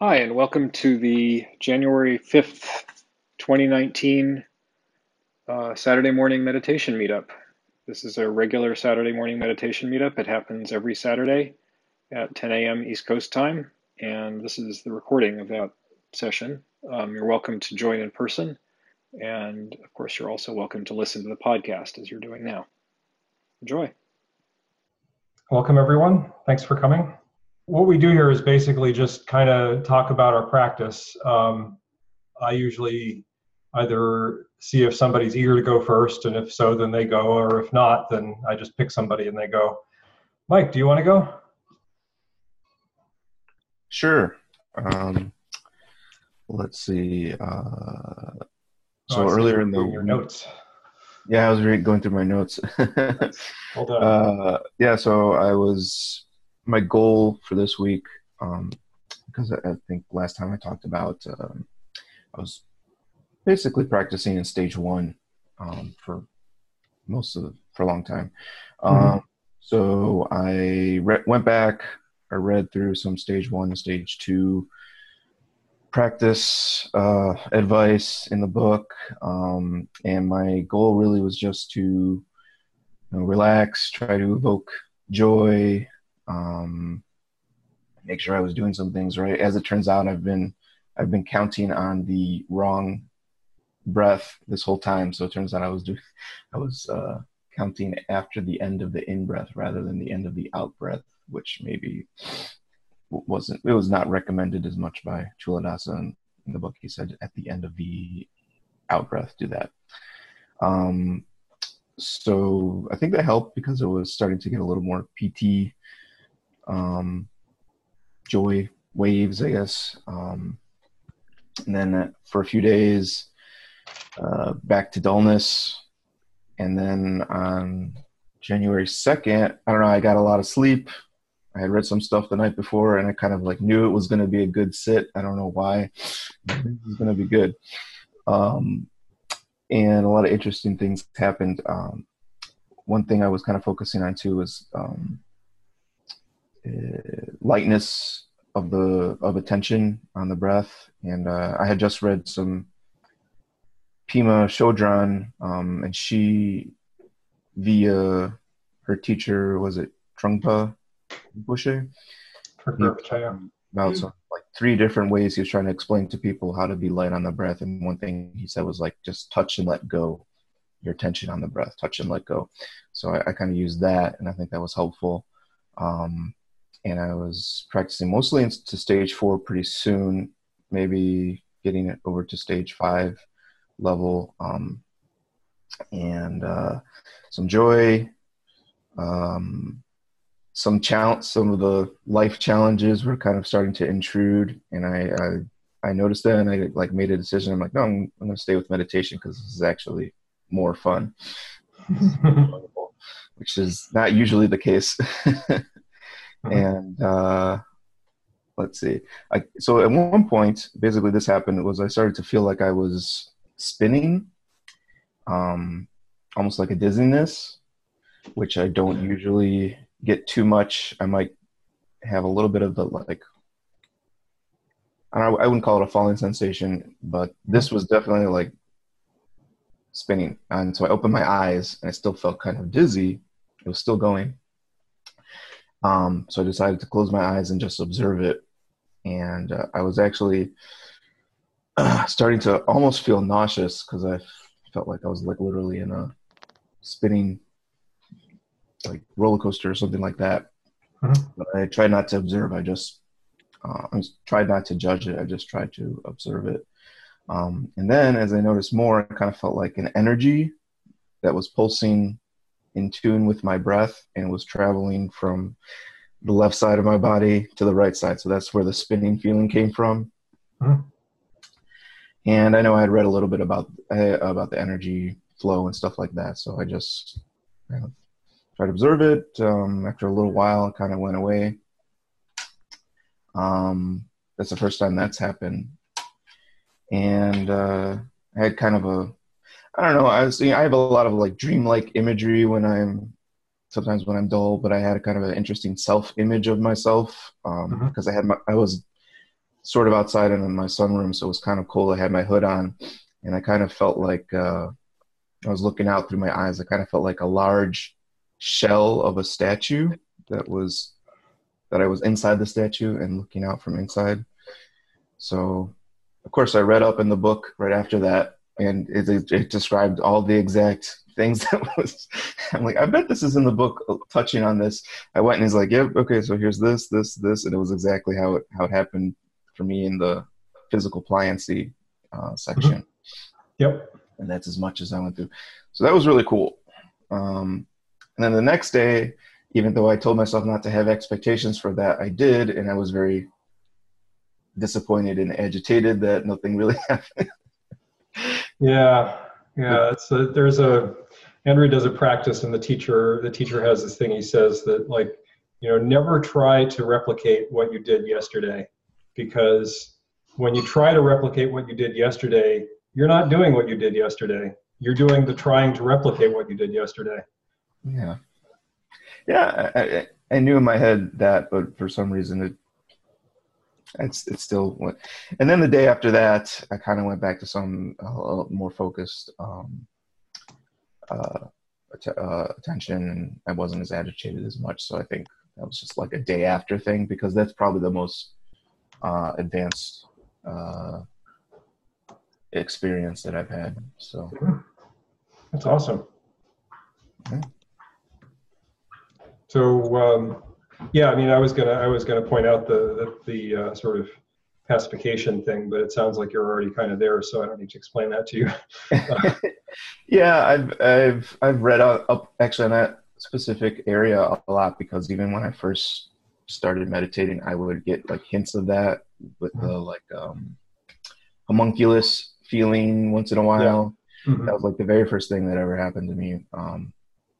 Hi, and welcome to the January 5th, 2019 uh, Saturday morning meditation meetup. This is a regular Saturday morning meditation meetup. It happens every Saturday at 10 a.m. East Coast time, and this is the recording of that session. Um, you're welcome to join in person, and of course, you're also welcome to listen to the podcast as you're doing now. Enjoy. Welcome, everyone. Thanks for coming. What we do here is basically just kind of talk about our practice. Um, I usually either see if somebody's eager to go first, and if so, then they go, or if not, then I just pick somebody and they go. Mike, do you want to go? Sure. Um, let's see. Uh, so Oh, earlier in the your notes. yeah, I was going through my notes. Hold on. uh, yeah, so I was my goal for this week um, because I, think last time I talked about um, I was basically practicing in stage one um, for most of for a long time. Um, so I re- went back. I read through some stage one, stage two practice uh, advice in the book, um, and my goal really was just to you know, relax, try to evoke joy, um, make sure I was doing some things right. As it turns out, I've been I've been counting on the wrong breath this whole time. So it turns out I was doing I was uh, counting after the end of the in breath rather than the end of the out breath, which maybe wasn't it was not recommended as much by Culadasa in, in the book. He said at the end of the out breath, do that. Um, so I think that helped because it was starting to get a little more piti um, joy waves, I guess. Um, and then uh, for a few days, uh, back to dullness. And then on January 2nd, I don't know, I got a lot of sleep. I had read some stuff the night before and I kind of like knew it was going to be a good sit. I don't know why. It was going to be good. Um, and a lot of interesting things happened. Um, one thing I was kind of focusing on too was um, uh, lightness of the of attention on the breath, and uh, I had just read some Pema Chödrön, um, and she via her teacher was it Trungpa Rinpoche about some like three different ways he was trying to explain to people how to be light on the breath. And one thing he said was like just touch and let go your attention on the breath, touch and let go. So I, I kind of used that, and I think that was helpful. Um, and I was practicing mostly into stage four pretty soon, maybe getting it over to stage five level. Um, and uh, some joy, um, some challenge, some of the life challenges were kind of starting to intrude, and I, I, I noticed that, and I like made a decision. I'm like, no, I'm, I'm going to stay with meditation because this is actually more fun, which is not usually the case. and uh, let's see, I so at one point, basically, this happened was I started to feel like I was spinning, um, almost like a dizziness, which I don't usually get too much. I might have a little bit of the like. I, I wouldn't call it a falling sensation, but this was definitely like spinning. And so I opened my eyes and I still felt kind of dizzy. It was still going. Um, so I decided to close my eyes and just observe it. And uh, I was actually uh, starting to almost feel nauseous because I felt like I was like literally in a spinning like roller coaster or something like that. Mhm. But I tried not to observe. I just uh, I tried not to judge it. I just tried to observe it. Um, and then as I noticed more, I kind of felt like an energy that was pulsing in tune with my breath and was traveling from the left side of my body to the right side. So that's where the spinning feeling came from. Mhm. And I know I had read a little bit about uh, about the energy flow and stuff like that. So I just kind of tried to observe it. Um, after a little while, it kind of went away. Um, that's the first time that's happened. And uh, I had kind of a, I don't know, I was, I have a lot of like dreamlike imagery when I'm, sometimes when I'm dull, but I had a kind of an interesting self image of myself because Mhm. I had my, I was sort of outside and in my sunroom, so it was kind of cool. I had my hood on, and I kind of felt like uh, I was looking out through my eyes. I kind of felt like a large shell of a statue that was that I was inside the statue and looking out from inside. So, of course, I read up in the book right after that, and it, it, described all the exact things that was. I'm like, I bet this is in the book, touching on this. I went and he's like, "Yep, okay, so here's this, this, this," and it was exactly how it how it happened for me in the physical pliancy uh, section. Mm-hmm. Yep. And that's as much as I went through. So that was really cool. Um, and then the next day, even though I told myself not to have expectations for that, I did, and I was very disappointed and agitated that nothing really happened. Yeah, yeah. It's a, there's a Henry does a practice, and the teacher the teacher has this thing. He says that like you know never try to replicate what you did yesterday, because when you try to replicate what you did yesterday, you're not doing what you did yesterday. You're doing the trying to replicate what you did yesterday. Yeah. Yeah, I, I knew in my head that, but for some reason it it's it still went. And then the day after that, I kind of went back to some uh, more focused um, uh, uh, attention, and I wasn't as agitated as much. So I think that was just like a day after thing because that's probably the most uh, advanced uh, experience that I've had. So that's awesome. Yeah. So um, yeah, I mean, I was gonna I was gonna point out the the, the uh, sort of pacification thing, but it sounds like you're already kind of there, so I don't need to explain that to you. yeah, I've I've I've read up, up actually on that specific area a lot because even when I first started meditating, I would get like hints of that with the mm-hmm. like um, homunculus feeling once in a while. Yeah. Mm-hmm. That was like the very first thing that ever happened to me. Um,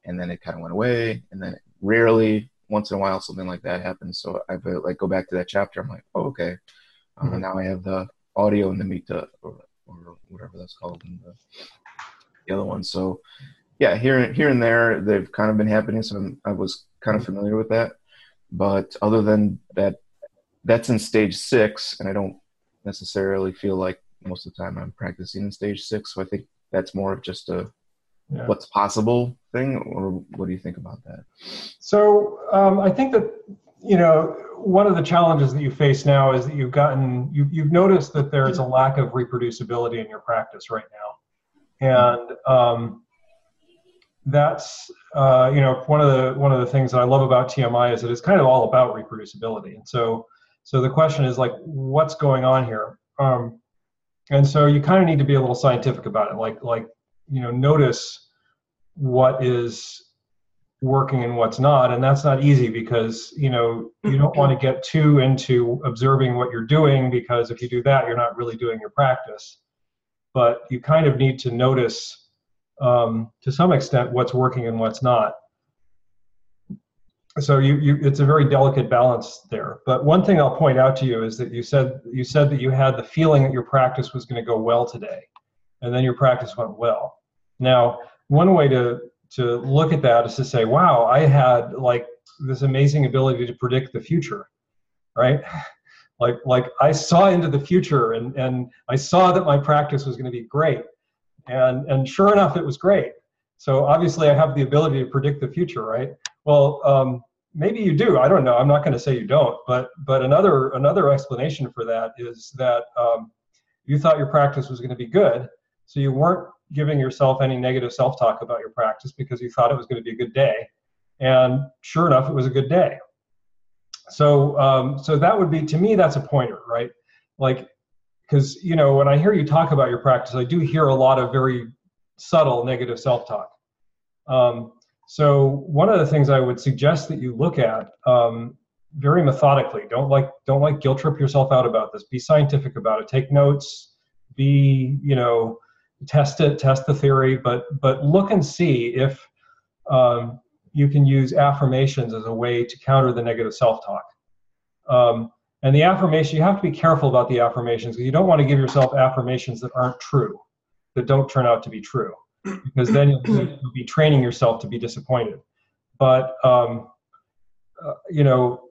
and then it kind of went away, and then rarely once in a while something like that happens. So I like go back to that chapter. I'm like, oh, okay. Uh, mm-hmm. Now I have the audio and the mita or, or whatever that's called and the, the other one. So yeah, here here and there they've kind of been happening. So I'm, i was kind of familiar with that. But other than that, that's in stage six, and I don't necessarily feel like most of the time I'm practicing in stage six. So I think that's more of just a yeah. what's possible thing, or what do you think about that? So um, I think that you know one of the challenges that you face now is that you've gotten you, you've noticed that there is a lack of reproducibility in your practice right now, and um, that's uh, you know one of the one of the things that I love about TMI is that it's kind of all about reproducibility, and so so the question is like what's going on here. Um, and so you kind of need to be a little scientific about it like like you know notice what is working and what's not. And that's not easy because you know you don't want to get too into observing what you're doing because if you do that you're not really doing your practice. But you kind of need to notice um, to some extent what's working and what's not. So you, you it's a very delicate balance there. But one thing i'll point out to you is that you said you said that you had the feeling that your practice was going to go well today and then your practice went well. Now, one way to to look at that is to say, wow, I had like this amazing ability to predict the future, right? Like like I saw into the future and and I saw that my practice was going to be great. And and sure enough it was great. So obviously I have the ability to predict the future, right? Well, um, maybe you do. I don't know. I'm not going to say you don't, but but another another explanation for that is that um, you thought your practice was going to be good, so you weren't giving yourself any negative self-talk about your practice because you thought it was going to be a good day. And sure enough it was a good day. So um, so that would be to me that's a pointer right? Like because you know when i hear you talk about your practice i do hear a lot of very subtle negative self-talk. Um, so one of the things i would suggest that you look at um, very methodically don't like don't like guilt trip yourself out about this. Be scientific about it. Take notes. Be you know test it, test the theory, but but look and see if um, you can use affirmations as a way to counter the negative self-talk. Um, and the affirmation, you have to be careful about the affirmations because you don't want to give yourself affirmations that aren't true, that don't turn out to be true, because then you'll, you'll be training yourself to be disappointed. But um, uh, you know,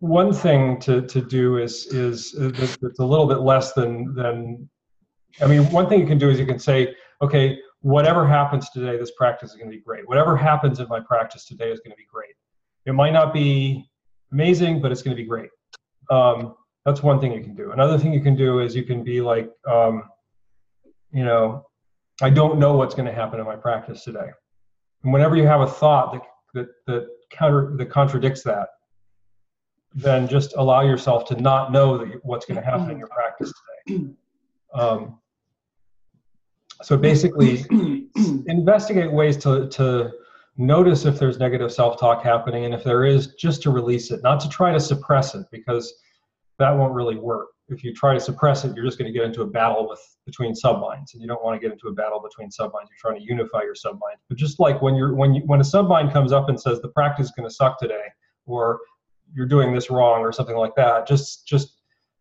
one thing to, to do is is it's a little bit less than than I mean one thing you can do is you can say okay whatever happens today this practice is going to be great. Whatever happens in my practice today is going to be great. It might not be amazing but it's going to be great. Um, that's one thing you can do. Another thing you can do is you can be like um, you know I don't know what's going to happen in my practice today. And whenever you have a thought that that that counter that contradicts that then just allow yourself to not know that what's going to happen in your practice today. Um, so basically, investigate ways to, to notice if there's negative self-talk happening, and if there is, just to release it, not to try to suppress it, because that won't really work. If you try to suppress it, you're just going to get into a battle with between subminds, and you don't want to get into a battle between subminds. You're trying to unify your subminds. But just like when you're when you when a submind comes up and says the practice is going to suck today, or you're doing this wrong or something like that just just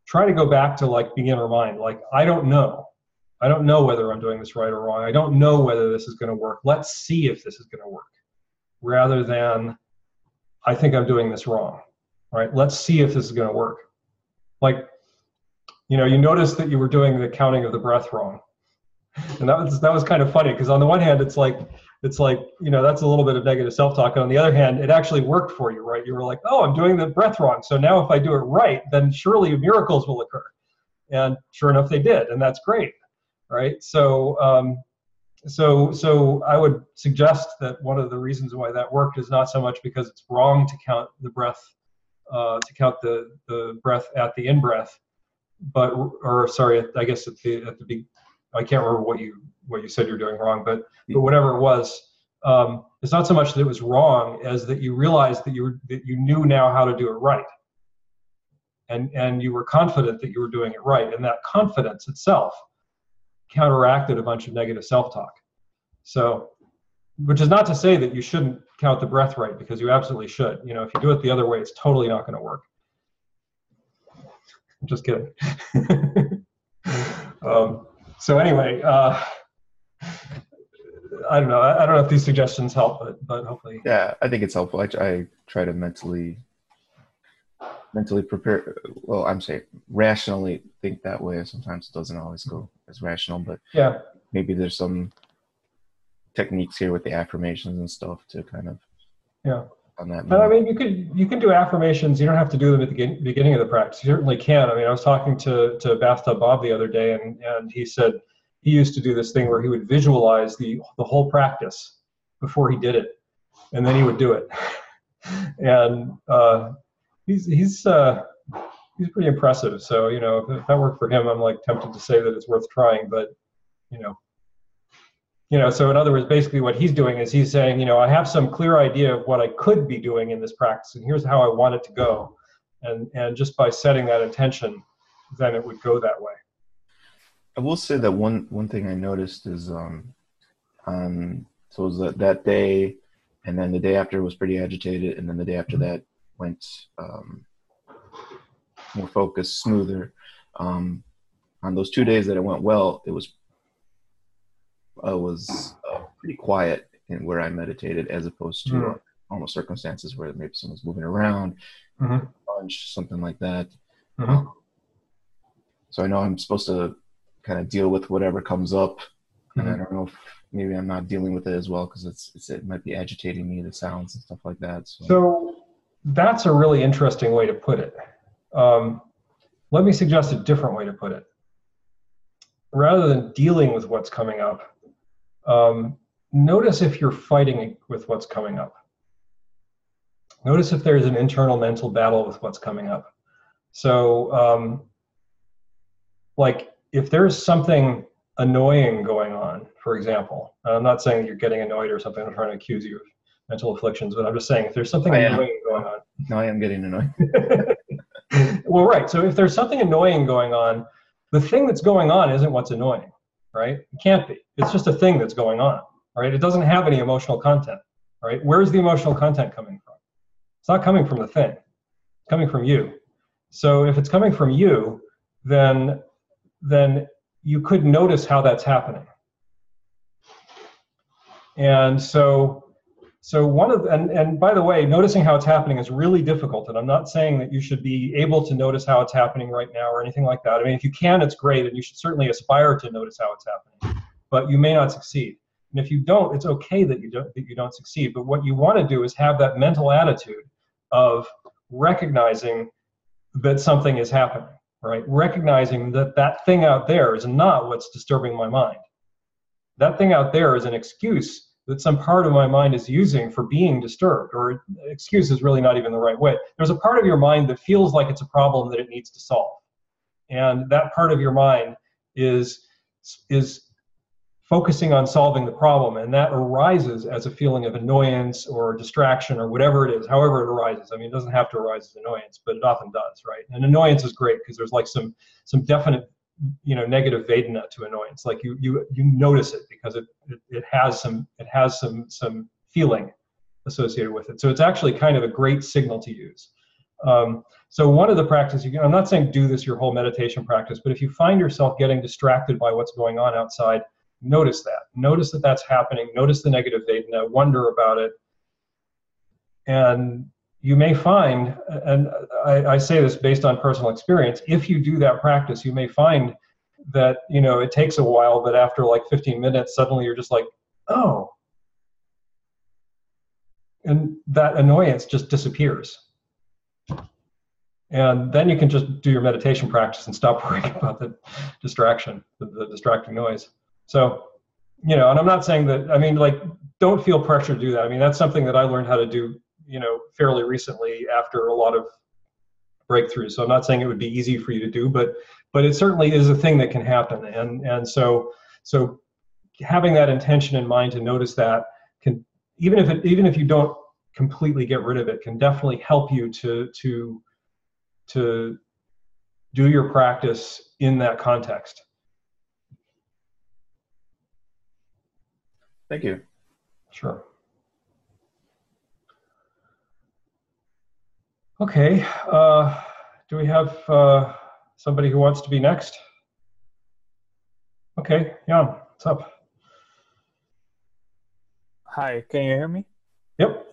try to go back to like beginner mind like i don't know. I don't know whether i'm doing this right or wrong. I don't know whether this is going to work. Let's see if this is going to work rather than i think i'm doing this wrong right? Let's see if this is going to work. Like you know you notice that you were doing the counting of the breath wrong. And that was that was kind of funny because on the one hand it's like it's like you know that's a little bit of negative self-talk. And on the other hand it actually worked for you right? You were like oh i'm doing the breath wrong. So now if i do it right then surely miracles will occur. And sure enough they did and that's great right? So um, so so i would suggest that one of the reasons why that worked is not so much because it's wrong to count the breath uh, to count the the breath at the in breath but or sorry i guess at the at the be i can't remember what you what you said you're doing wrong, but but whatever it was, um, it's not so much that it was wrong as that you realized that you were that you knew now how to do it right, and and you were confident that you were doing it right, and that confidence itself counteracted a bunch of negative self-talk. So, which is not to say that you shouldn't count the breath right because you absolutely should. You know, if you do it the other way, it's totally not going to work. I'm just kidding. um, so anyway. Uh, I don't know. I, don't know if these suggestions help, but but hopefully. Yeah, I think it's helpful. I, I try to mentally mentally prepare. Well, I'm saying rationally think that way. Sometimes it doesn't always go as rational, but yeah, maybe there's some techniques here with the affirmations and stuff to kind of yeah on that. But I mean, you could you can do affirmations. You don't have to do them at the beginning of the practice. You certainly can. I mean, I was talking to to Bathtub Bob the other day, and and he said he used to do this thing where he would visualize the the whole practice before he did it, and then he would do it. and uh, he's he's uh, he's pretty impressive. So you know, if, that worked for him, I'm like tempted to say that it's worth trying. But you know, you know, so in other words, basically what he's doing is he's saying, you know, I have some clear idea of what I could be doing in this practice, and here's how I want it to go. And and just by setting that intention, then it would go that way. I will say that one one thing I noticed is um, on so it was that, that day, and then the day after was pretty agitated, and then the day after mm-hmm. that went um, more focused, smoother. Um, on those two days that it went well, it was I was uh, pretty quiet in where I meditated, as opposed to mm-hmm. almost circumstances where maybe someone's moving around, mm-hmm. lunch, something like that. Mm-hmm. So I know I'm supposed to kind of deal with whatever comes up. Mm-hmm. And I don't know if maybe I'm not dealing with it as well because it's, it's, it might be agitating me the sounds and stuff like that. So, so that's a really interesting way to put it. Um, let me suggest a different way to put it. Rather than dealing with what's coming up, um, notice if you're fighting with what's coming up. Notice if there's an internal mental battle with what's coming up. So, um, like if there's something annoying going on, for example, I'm not saying you're getting annoyed or something, I'm trying to accuse you of mental afflictions, but I'm just saying if there's something annoying going on. No, I am getting annoyed. well, right. So if there's something annoying going on, the thing that's going on isn't what's annoying, right? It can't be. It's just a thing that's going on, right? It doesn't have any emotional content, right? Where's the emotional content coming from? It's not coming from the thing. It's coming from you. So if it's coming from you, then then you could notice how that's happening. And so so one of and and by the way, noticing how it's happening is really difficult. And I'm not saying that you should be able to notice how it's happening right now or anything like that. I mean, if you can, it's great, and you should certainly aspire to notice how it's happening. But you may not succeed. And if you don't, it's okay that you don't that you don't succeed. But what you want to do is have that mental attitude of recognizing that something is happening, right? Recognizing that that thing out there is not what's disturbing my mind. That thing out there is an excuse that some part of my mind is using for being disturbed, or excuse is really not even the right way. There's a part of your mind that feels like it's a problem that it needs to solve. And that part of your mind is is focusing on solving the problem and that arises as a feeling of annoyance or distraction or whatever it is however it arises. I mean it doesn't have to arise as annoyance but it often does right? And annoyance is great because there's like some some definite you know negative vedana to annoyance. Like you you you notice it because it, it it has some it has some some feeling associated with it. So it's actually kind of a great signal to use. Um, so one of the practices you can, i'm not saying do this your whole meditation practice but if you find yourself getting distracted by what's going on outside notice that. Notice that that's happening. Notice the negative vedana wonder about it. And you may find, and I, I, say this based on personal experience, if you do that practice, you may find that you know it takes a while, but after like 15 minutes, suddenly you're just like, oh, and that annoyance just disappears. And then you can just do your meditation practice and stop worrying about the distraction, the, the distracting noise. So, you know, and I'm not saying that. I mean, like, don't feel pressure to do that. I mean, that's something that I learned how to do you know fairly recently after a lot of breakthroughs. So I'm not saying it would be easy for you to do, but but it certainly is a thing that can happen. And and so so having that intention in mind to notice that can even if it even if you don't completely get rid of it can definitely help you to to to do your practice in that context. Thank you. Sure. Okay, uh, do we have uh, somebody who wants to be next? Okay, Jan, what's up? Hi, can you hear me? Yep.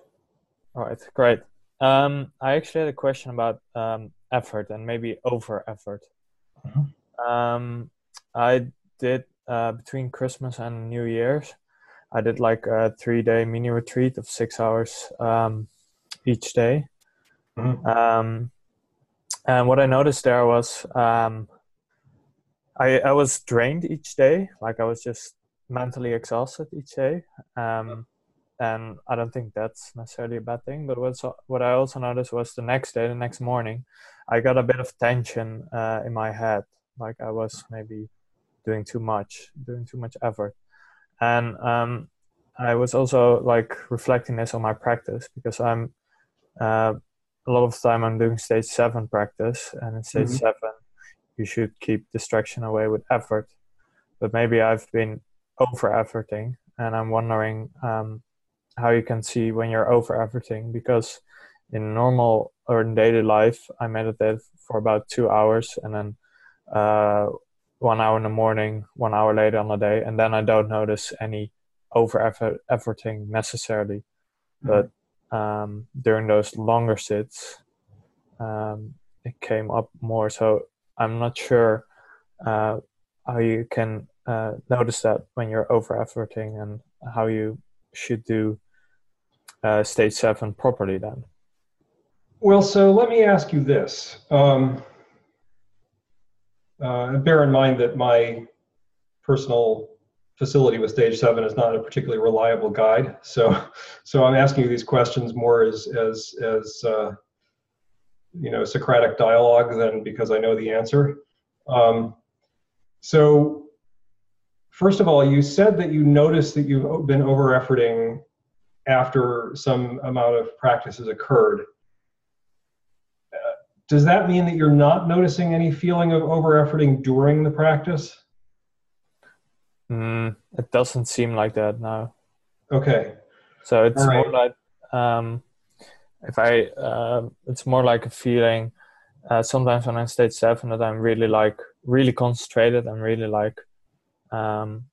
All right, great. Um, I actually had a question about um, effort and maybe over effort. Mm-hmm. Um, I did uh, between Christmas and New Year's, I did like a three day mini retreat of six hours um, each day. Mm-hmm. Um, and what I noticed there was um, I, I was drained each day, like I was just mentally exhausted each day. Um, and I don't think that's necessarily a bad thing. But what's, what I also noticed was the next day, the next morning, I got a bit of tension uh, in my head, like I was maybe doing too much, doing too much effort. And um, I was also like reflecting this on my practice because I'm uh, a lot of the time I'm doing stage seven practice, and in stage mm-hmm. seven, you should keep distraction away with effort. But maybe I've been over efforting, and I'm wondering um, how you can see when you're over efforting because in normal or in daily life, I meditate for about two hours and then uh, one hour in the morning, one hour later on the day, and then I don't notice any over effort, efforting necessarily. Mm-hmm. But um, during those longer sits, um, it came up more. So I'm not sure uh, how you can uh, notice that when you're over efforting and how you should do uh, stage seven properly then. Well, so let me ask you this. Um, uh, bear in mind that my personal facility with stage seven is not a particularly reliable guide. So, so I'm asking you these questions more as as as uh, you know Socratic dialogue than because I know the answer. Um, so, first of all, you said that you noticed that you've been over efforting after some amount of practice has occurred. Does that mean that you're not noticing any feeling of over efforting during the practice? Mm, it doesn't seem like that now. Okay. So it's right. more like um, if I, uh, it's more like a feeling. Uh, sometimes when I'm stage seven, that I'm really like really concentrated and really like, um,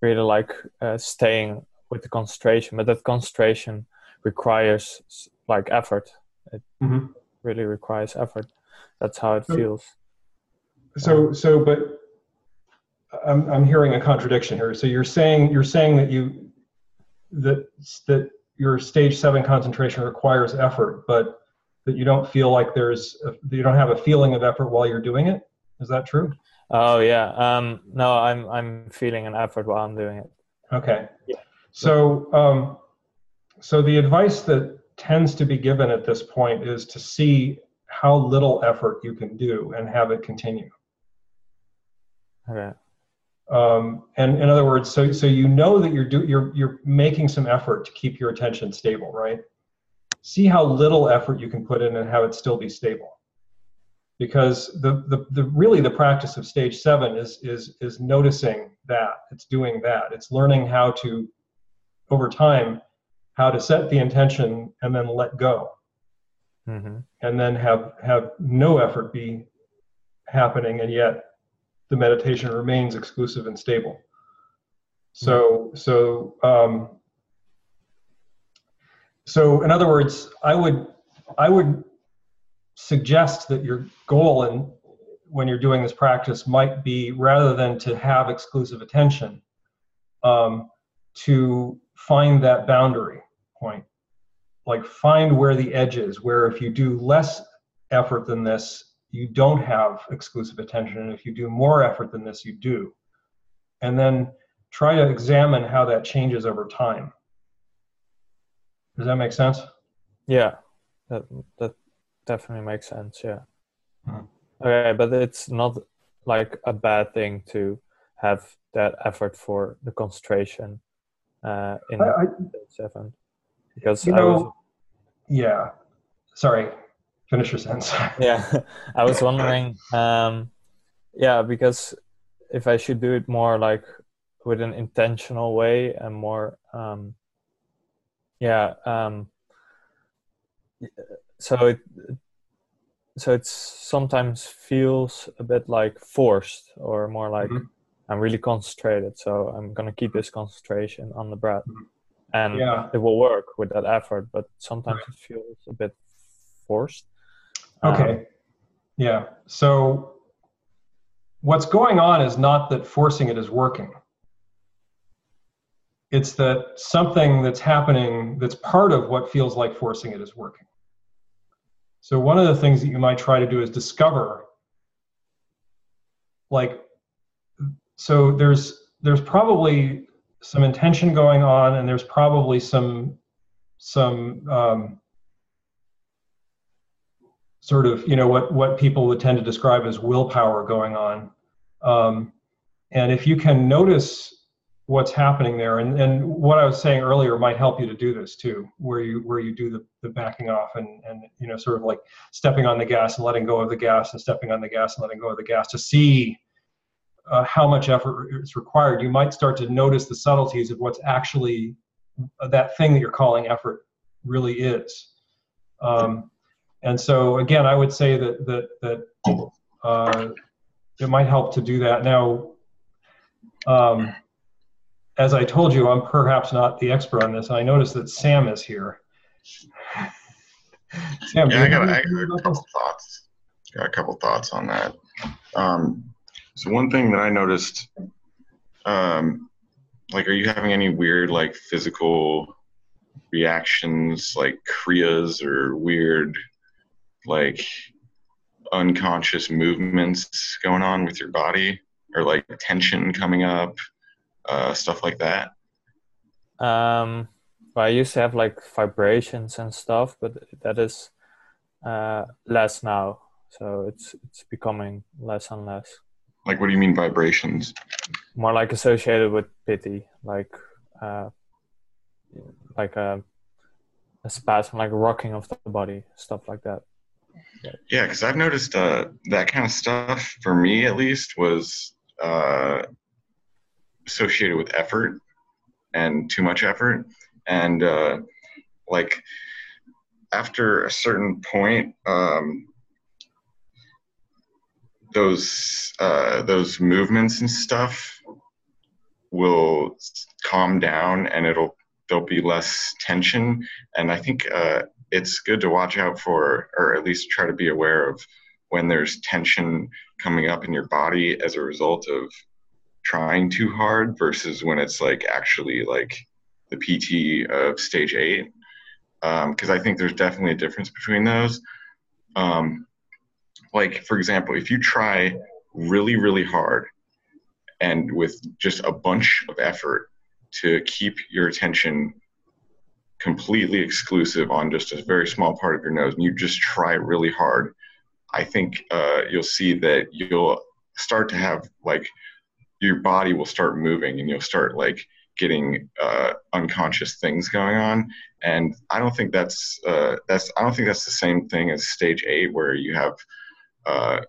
really like uh, staying with the concentration, but that concentration requires like effort. It mm-hmm. Really requires effort. That's how it so, feels. So, so, but I'm I'm hearing a contradiction here. So you're saying you're saying that you that that your stage seven concentration requires effort, but that you don't feel like there's a, you don't have a feeling of effort while you're doing it. Is that true? Oh yeah. Um, no, I'm I'm feeling an effort while I'm doing it. Okay. Yeah. So um, so the advice that tends to be given at this point is to see how little effort you can do and have it continue. Okay. Um, and in other words, so so you know that you're do you're you're making some effort to keep your attention stable, right? See how little effort you can put in and have it still be stable because the, the, the really the practice of stage seven is is is noticing that it's doing that it's learning how to over time how to set the intention and then let go. Mm-hmm. and then have have no effort be happening and yet the meditation remains exclusive and stable. So so um, so in other words i would i would suggest that your goal and when you're doing this practice might be rather than to have exclusive attention um, to find that boundary point like find where the edge is where if you do less effort than this you don't have exclusive attention and if you do more effort than this you do and then try to examine how that changes over time does that make sense yeah that that definitely makes sense. Yeah. Mm. Okay, but it's not like a bad thing to have that effort for the concentration uh, in I, seven because you know, was, yeah. Sorry, finish your sentence. yeah, I was wondering. Um, yeah, because if I should do it more like with an intentional way and more, um, yeah. Um, so it so it sometimes feels a bit like forced or more like mm-hmm. I'm really concentrated so i'm to keep this concentration on the breath mm-hmm. and yeah. it will work with that effort but sometimes right. it feels a bit forced okay um, yeah so what's going on is not that forcing it is working it's that something that's happening that's part of what feels like forcing it is working so one of the things that you might try to do is discover like so there's there's probably some intention going on and there's probably some some um, sort of you know what what people would tend to describe as willpower going on. Um, and if you can notice what's happening there and, and what i was saying earlier might help you to do this too where you where you do the, the backing off and and you know sort of like stepping on the gas and letting go of the gas and stepping on the gas and letting go of the gas to see uh, how much effort is required you might start to notice the subtleties of what's actually uh, that thing that you're calling effort really is um, and so again i would say that that that uh, it might help to do that now um, as I told you, I'm perhaps not the expert on this, and I noticed that Sam is here. Sam, yeah, I got, I got a couple thoughts. Got a couple thoughts on that. Um, so one thing that I noticed, um, like, are you having any weird like physical reactions, like kriyas or weird, like unconscious movements going on with your body, or like tension coming up? uh, stuff like that? Um, well, I used to have like vibrations and stuff, but that is uh, less now. So it's it's becoming less and less. Like, what do you mean vibrations? More like associated with piti, like uh, like a, a spasm, like rocking of the body, stuff like that. Yeah, because I've noticed uh, that kind of stuff for me at least was uh, associated with effort and too much effort and uh, like after a certain point um, those uh, those movements and stuff will calm down and it'll there'll be less tension. And I think uh, it's good to watch out for, or at least try to be aware of when there's tension coming up in your body as a result of trying too hard versus when it's like actually like the piti of stage eight. Because um, I think there's definitely a difference between those. Um, like, for example, if you try really, really hard and with just a bunch of effort to keep your attention completely exclusive on just a very small part of your nose and you just try really hard, I think uh, you'll see that you'll start to have like your body will start moving and you'll start like getting uh, unconscious things going on. And i don't think that's uh, that's i don't think that's the same thing as stage eight where you have uh,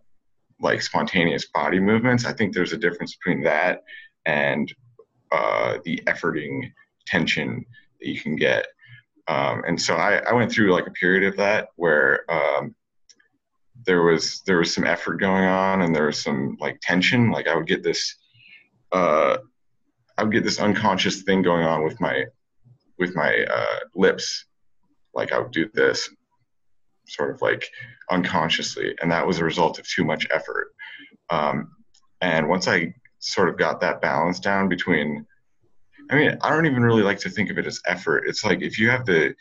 like spontaneous body movements i think there's a difference between that and uh, the efforting tension that you can get. Um, and so I, I, went through like a period of that where um, there was there was some effort going on and there was some like tension. Like i would get this uh, I would get this unconscious thing going on with my with my uh, lips, like I would do this, sort of like unconsciously, and that was a result of too much effort. Um, and once I sort of got that balance down between, I mean, I don't even really like to think of it as effort. It's like if you have the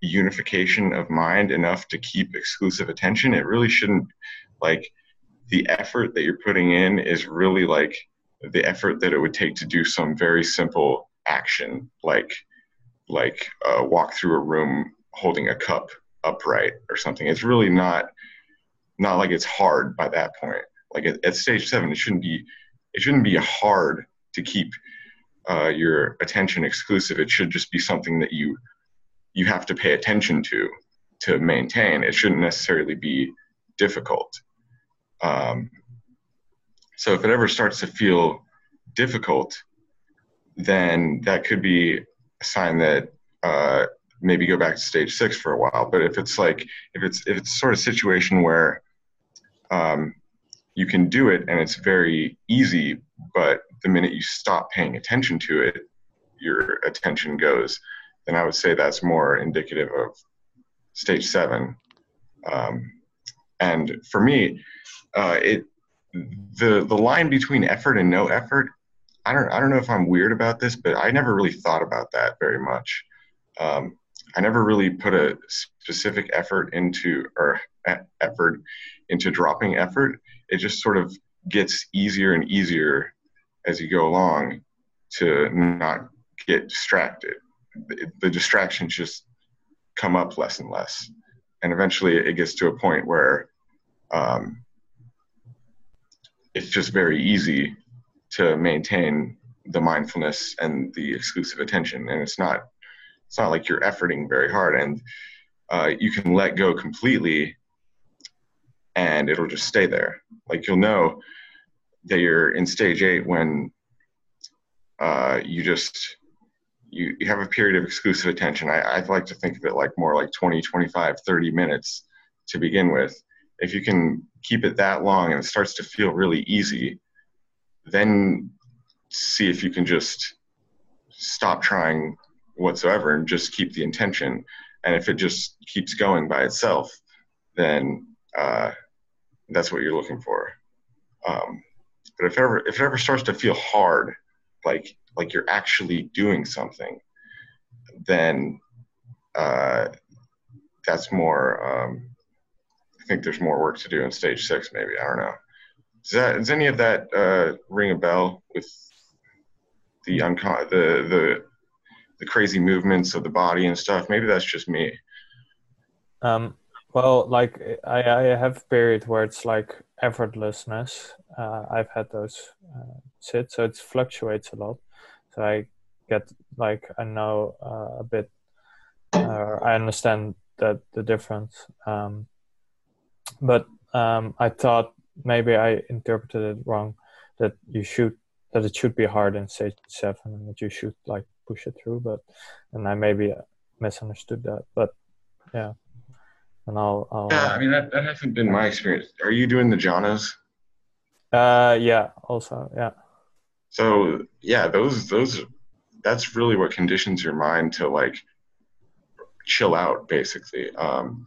unification of mind enough to keep exclusive attention, it really shouldn't like the effort that you're putting in is really like the effort that it would take to do some very simple action like like uh, walk through a room holding a cup upright or something. It's really not not like it's hard by that point. Like at, at stage seven it shouldn't be it shouldn't be hard to keep uh, your attention exclusive. It should just be something that you you have to pay attention to to maintain. It shouldn't necessarily be difficult. Um, so if it ever starts to feel difficult, then that could be a sign that uh, maybe go back to stage six for a while. But if it's like if it's if it's sort of situation where um, you can do it and it's very easy, but the minute you stop paying attention to it, your attention goes. Then I would say that's more indicative of stage seven. Um, and for me, uh, it the the line between effort and no effort i don't i don't know if i'm weird about this but i never really thought about that very much um, i never really put a specific effort into or effort into dropping effort. It just sort of gets easier and easier as you go along to not get distracted. The, distractions just come up less and less. And eventually it gets to a point where um, it's just very easy to maintain the mindfulness and the exclusive attention. And it's not it's not like you're efforting very hard and uh, you can let go completely and it'll just stay there. Like you'll know that you're in stage eight when uh, you just you, you have a period of exclusive attention. I, I like to think of it like more like 20 25 30 minutes to begin with. If you can keep it that long and it starts to feel really easy, then see if you can just stop trying whatsoever and just keep the intention. And if it just keeps going by itself, then uh, that's what you're looking for. Um, but if ever if it ever starts to feel hard, like like you're actually doing something, then uh, that's more um, I think there's more work to do in stage six, maybe. I don't know. Does that does any of that uh, ring a bell with the uncon the the the crazy movements of the body and stuff? Maybe that's just me. Um, well, like I, I have periods where it's like effortlessness. Uh, I've had those uh, sit, so it fluctuates a lot. So I get like I know uh, a bit. Uh, I understand that the difference. Um, but um, I thought maybe I interpreted it wrong that you should that it should be hard in stage seven and that you should like push it through. But and I maybe misunderstood that. But yeah, and I'll. I'll yeah, I mean that that hasn't been my experience. Are you doing the jhanas? Uh, yeah. Also, yeah. So yeah, those those that's really what conditions your mind to like chill out basically um,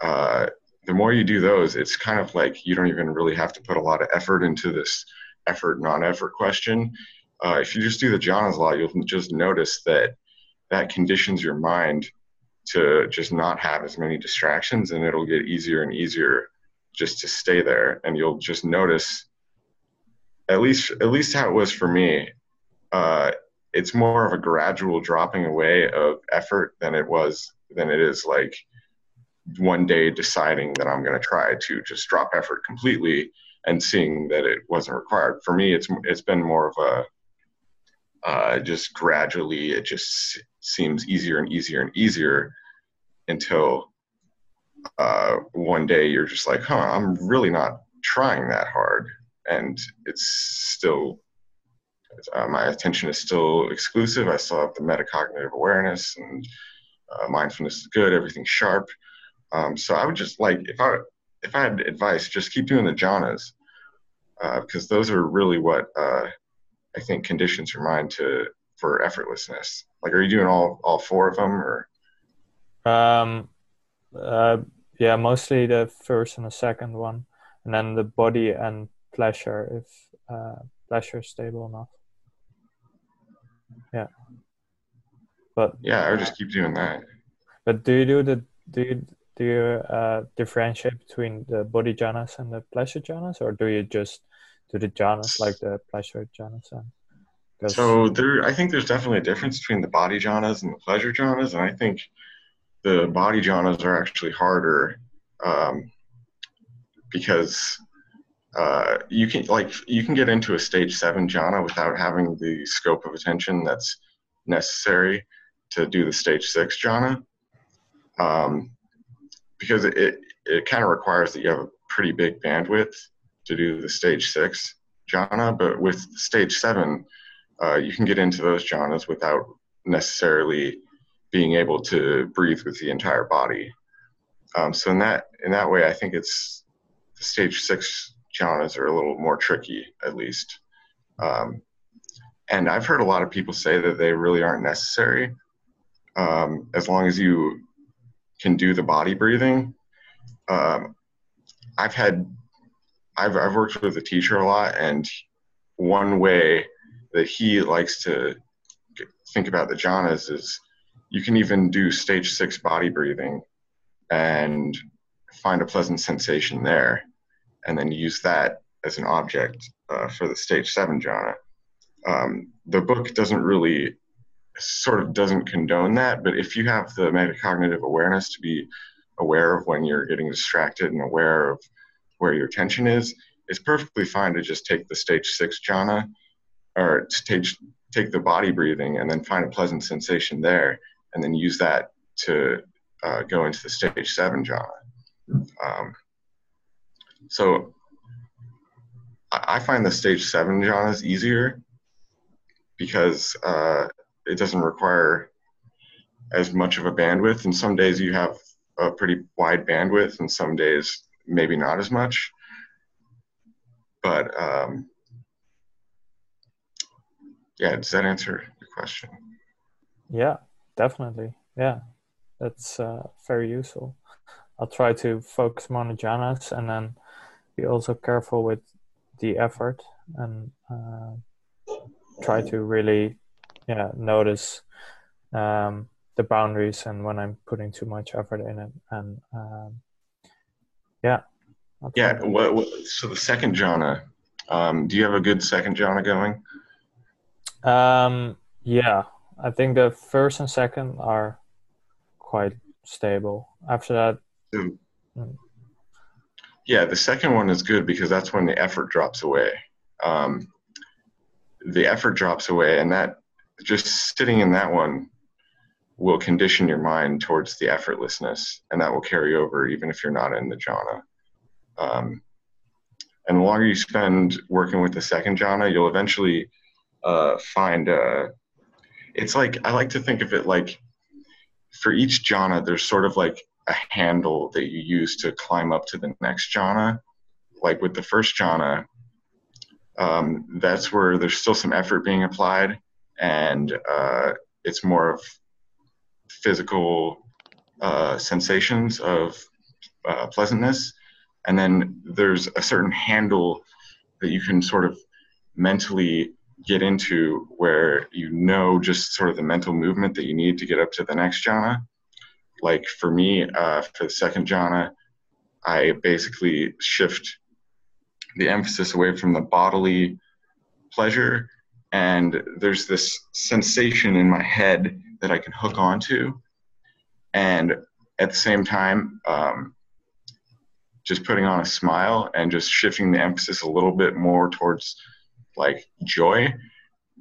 uh, the more you do those it's kind of like you don't even really have to put a lot of effort into this effort non-effort question uh, if you just do the jhanas law you'll just notice that that conditions your mind to just not have as many distractions and it'll get easier and easier just to stay there and you'll just notice at least at least how it was for me uh, it's more of a gradual dropping away of effort than it was than it is like one day deciding that I'm going to try to just drop effort completely and seeing that it wasn't required. For me, it's it's been more of a uh, just gradually it just seems easier and easier and easier until uh, one day you're just like, huh, I'm really not trying that hard, and it's still uh, my attention is still exclusive. I still have the metacognitive awareness and uh, mindfulness is good. Everything's sharp. Um, so I would just like if I if I had advice, just keep doing the jhanas because uh, those are really what uh, I think conditions your mind to for effortlessness. Like, are you doing all all four of them or? Um, uh, yeah, mostly the first and the second one, and then the body and pleasure if uh, pleasure is stable enough. Yeah. But yeah, I would just keep doing that. But do you do the do you do you uh, differentiate between the body jhanas and the pleasure jhanas, or do you just do the jhanas like the pleasure? And so there, I think there's definitely a difference between the body jhanas and the pleasure jhanas, and I think the body jhanas are actually harder um, because uh, you can like you can get into a stage seven jhana without having the scope of attention that's necessary to do the stage six jhana um, because it, it kind of requires that you have a pretty big bandwidth to do the stage six jhana but with stage seven uh, you can get into those jhanas without necessarily being able to breathe with the entire body um, so in that in that way i think it's the stage six jhanas are a little more tricky, at least. Um, and I've heard a lot of people say that they really aren't necessary um, as long as you can do the body breathing. Um, I've had, I've, I've worked with a teacher a lot, and one way that he likes to think about the jhanas is you can even do stage six body breathing and find a pleasant sensation there and then use that as an object uh, for the stage seven jhana. Um, the book doesn't really sort of doesn't condone that, but if you have the metacognitive awareness to be aware of when you're getting distracted and aware of where your attention is, it's perfectly fine to just take the stage six jhana or stage take the body breathing and then find a pleasant sensation there and then use that to uh, go into the stage seven jhana. Um, so I find the stage seven jhanas easier because uh, it doesn't require as much of a bandwidth. And some days you have a pretty wide bandwidth, and some days maybe not as much. But um, yeah, does that answer your question? Yeah, definitely. Yeah, that's uh, very useful. I'll try to focus more on the jhanas and then be also careful with the effort and uh, try to really yeah notice um, the boundaries and when I'm putting too much effort in it and um, yeah. Yeah what, what, so the second jhana um, do you have a good second jhana going? Um, yeah. I think the first and second are quite stable. After that mm. Yeah, the second one is good because that's when the effort drops away. Um, the effort drops away, and that just sitting in that one will condition your mind towards the effortlessness, and that will carry over even if you're not in the jhana. Um, and the longer you spend working with the second jhana, you'll eventually uh, find. Uh, it's like I like to think of it like for each jhana, there's sort of like a handle that you use to climb up to the next jhana. Like with the first jhana, um, that's where there's still some effort being applied, and uh, it's more of physical uh, sensations of uh, pleasantness. And then there's a certain handle that you can sort of mentally get into where you know just sort of the mental movement that you need to get up to the next jhana. Like for me, uh, for the second jhana, I basically shift the emphasis away from the bodily pleasure and there's this sensation in my head that I can hook onto, and at the same time, um, just putting on a smile and just shifting the emphasis a little bit more towards like joy.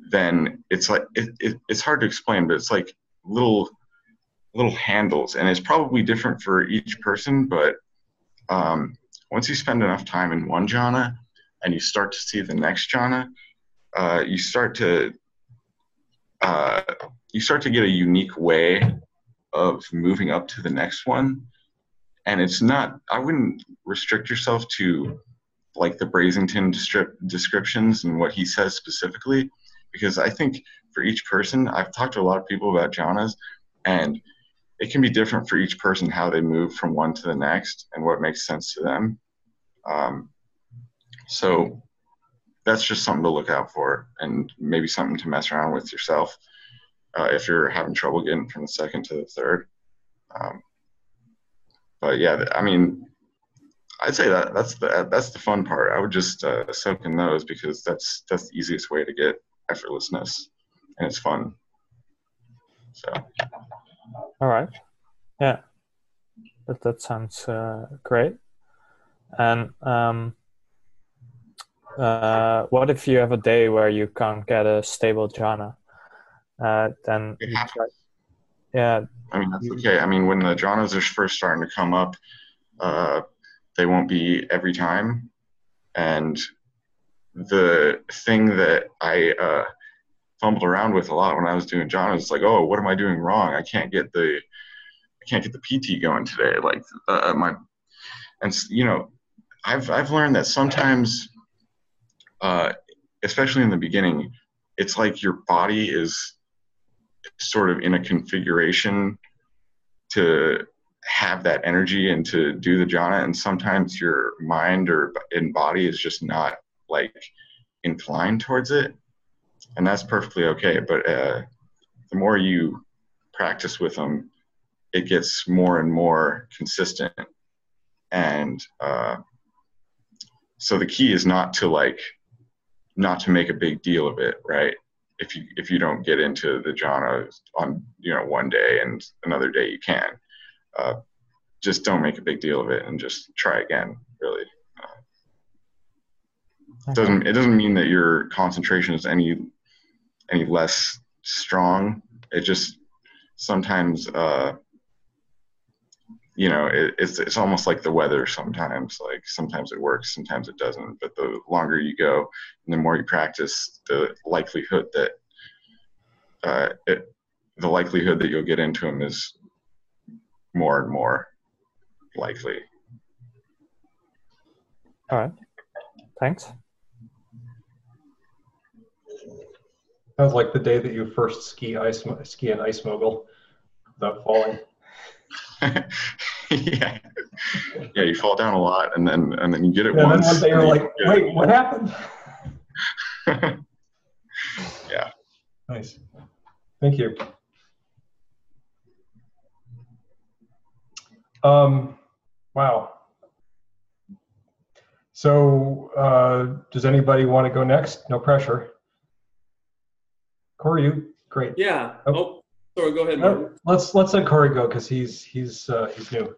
Then it's like it, it, it's hard to explain, but it's like little little handles, and it's probably different for each person. But um, once you spend enough time in one jhana, and you start to see the next jhana, uh, you start to uh, you start to get a unique way of moving up to the next one. And it's not i wouldn't restrict yourself to like the Brasington descriptions and what he says specifically because i think for each person i've talked to a lot of people about jhanas and it can be different for each person how they move from one to the next and what makes sense to them. Um, so that's just something to look out for and maybe something to mess around with yourself uh, if you're having trouble getting from the second to the third. Um, but yeah, I mean, I'd say that that's the that's the fun part. I would just uh, soak in those because that's that's the easiest way to get effortlessness, and it's fun. So. All right. Yeah. That that sounds uh, great. And um, uh, what if you have a day where you can't get a stable jhana? Uh, then try, yeah. I mean that's okay. I mean when the jhanas are first starting to come up, uh, they won't be every time, and the thing that I uh, fumbled around with a lot when I was doing jhanas is like, oh, what am I doing wrong? I can't get the I can't get the piti going today. Like uh, my and you know, I've I've learned that sometimes uh, especially in the beginning, it's like your body is sort of in a configuration to have that energy and to do the jhana and sometimes your mind or in body is just not like inclined towards it and that's perfectly okay but uh, the more you practice with them it gets more and more consistent and uh, so the key is not to like not to make a big deal of it, right? If you if you don't get into the jhana on you know one day and another day you can, uh, just don't make a big deal of it and just try again. Really, uh, doesn't it doesn't mean that your concentration is any any less strong. It just sometimes uh, you know, it, it's it's almost like the weather sometimes. Like sometimes it works, sometimes it doesn't. But the longer you go, and the more you practice, the likelihood that uh, it, the likelihood that you'll get into them is more and more likely. All right. Thanks. Sounds like the day that you first ski ice ski an ice mogul without falling. yeah, yeah. You fall down a lot, and then and then you get it yeah, once. And then one day you're like, you "Wait, what happened?" yeah. Nice. Thank you. Um, wow. So, uh, does anybody want to go next? No pressure. Corey, you great. Yeah. Oh, oh Sorry, go ahead. Martin. Let's let's let Corey go because he's he's uh, he's new.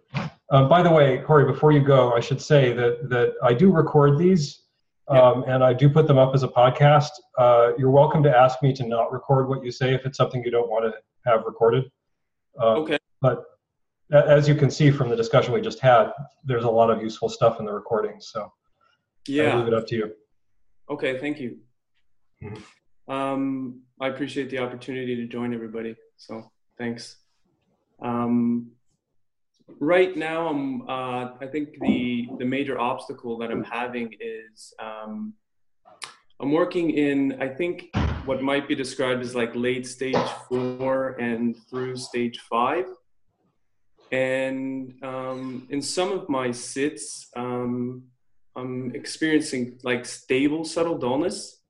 Um, by the way, Corey, before you go, I should say that that I do record these, um, yeah. and I do put them up as a podcast. Uh, you're welcome to ask me to not record what you say if it's something you don't want to have recorded. Uh, okay. But as you can see from the discussion we just had, there's a lot of useful stuff in the recording. So yeah, I leave it up to you. Okay, thank you. Mm-hmm. Um, I appreciate the opportunity to join everybody. So thanks. Um, right now, I'm, uh, I think the, the major obstacle that I'm having is um, I'm working in, I think what might be described as like late stage four and through stage five. And um, in some of my sits, um, I'm experiencing like stable subtle dullness.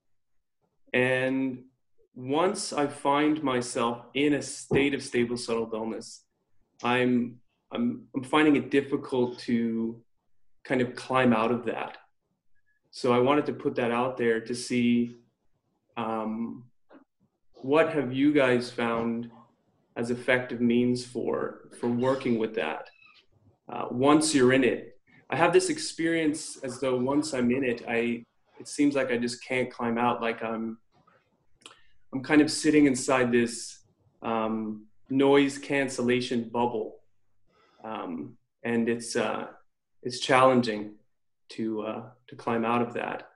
And once I find myself in a state of stable subtle dullness, I'm I'm I'm finding it difficult to kind of climb out of that. So I wanted to put that out there to see um, what have you guys found as effective means for for working with that uh, once you're in it. I have this experience as though once I'm in it, I it seems like I just can't climb out. Like I'm I'm kind of sitting inside this um, noise cancellation bubble, um, and it's uh, it's challenging to uh, to climb out of that.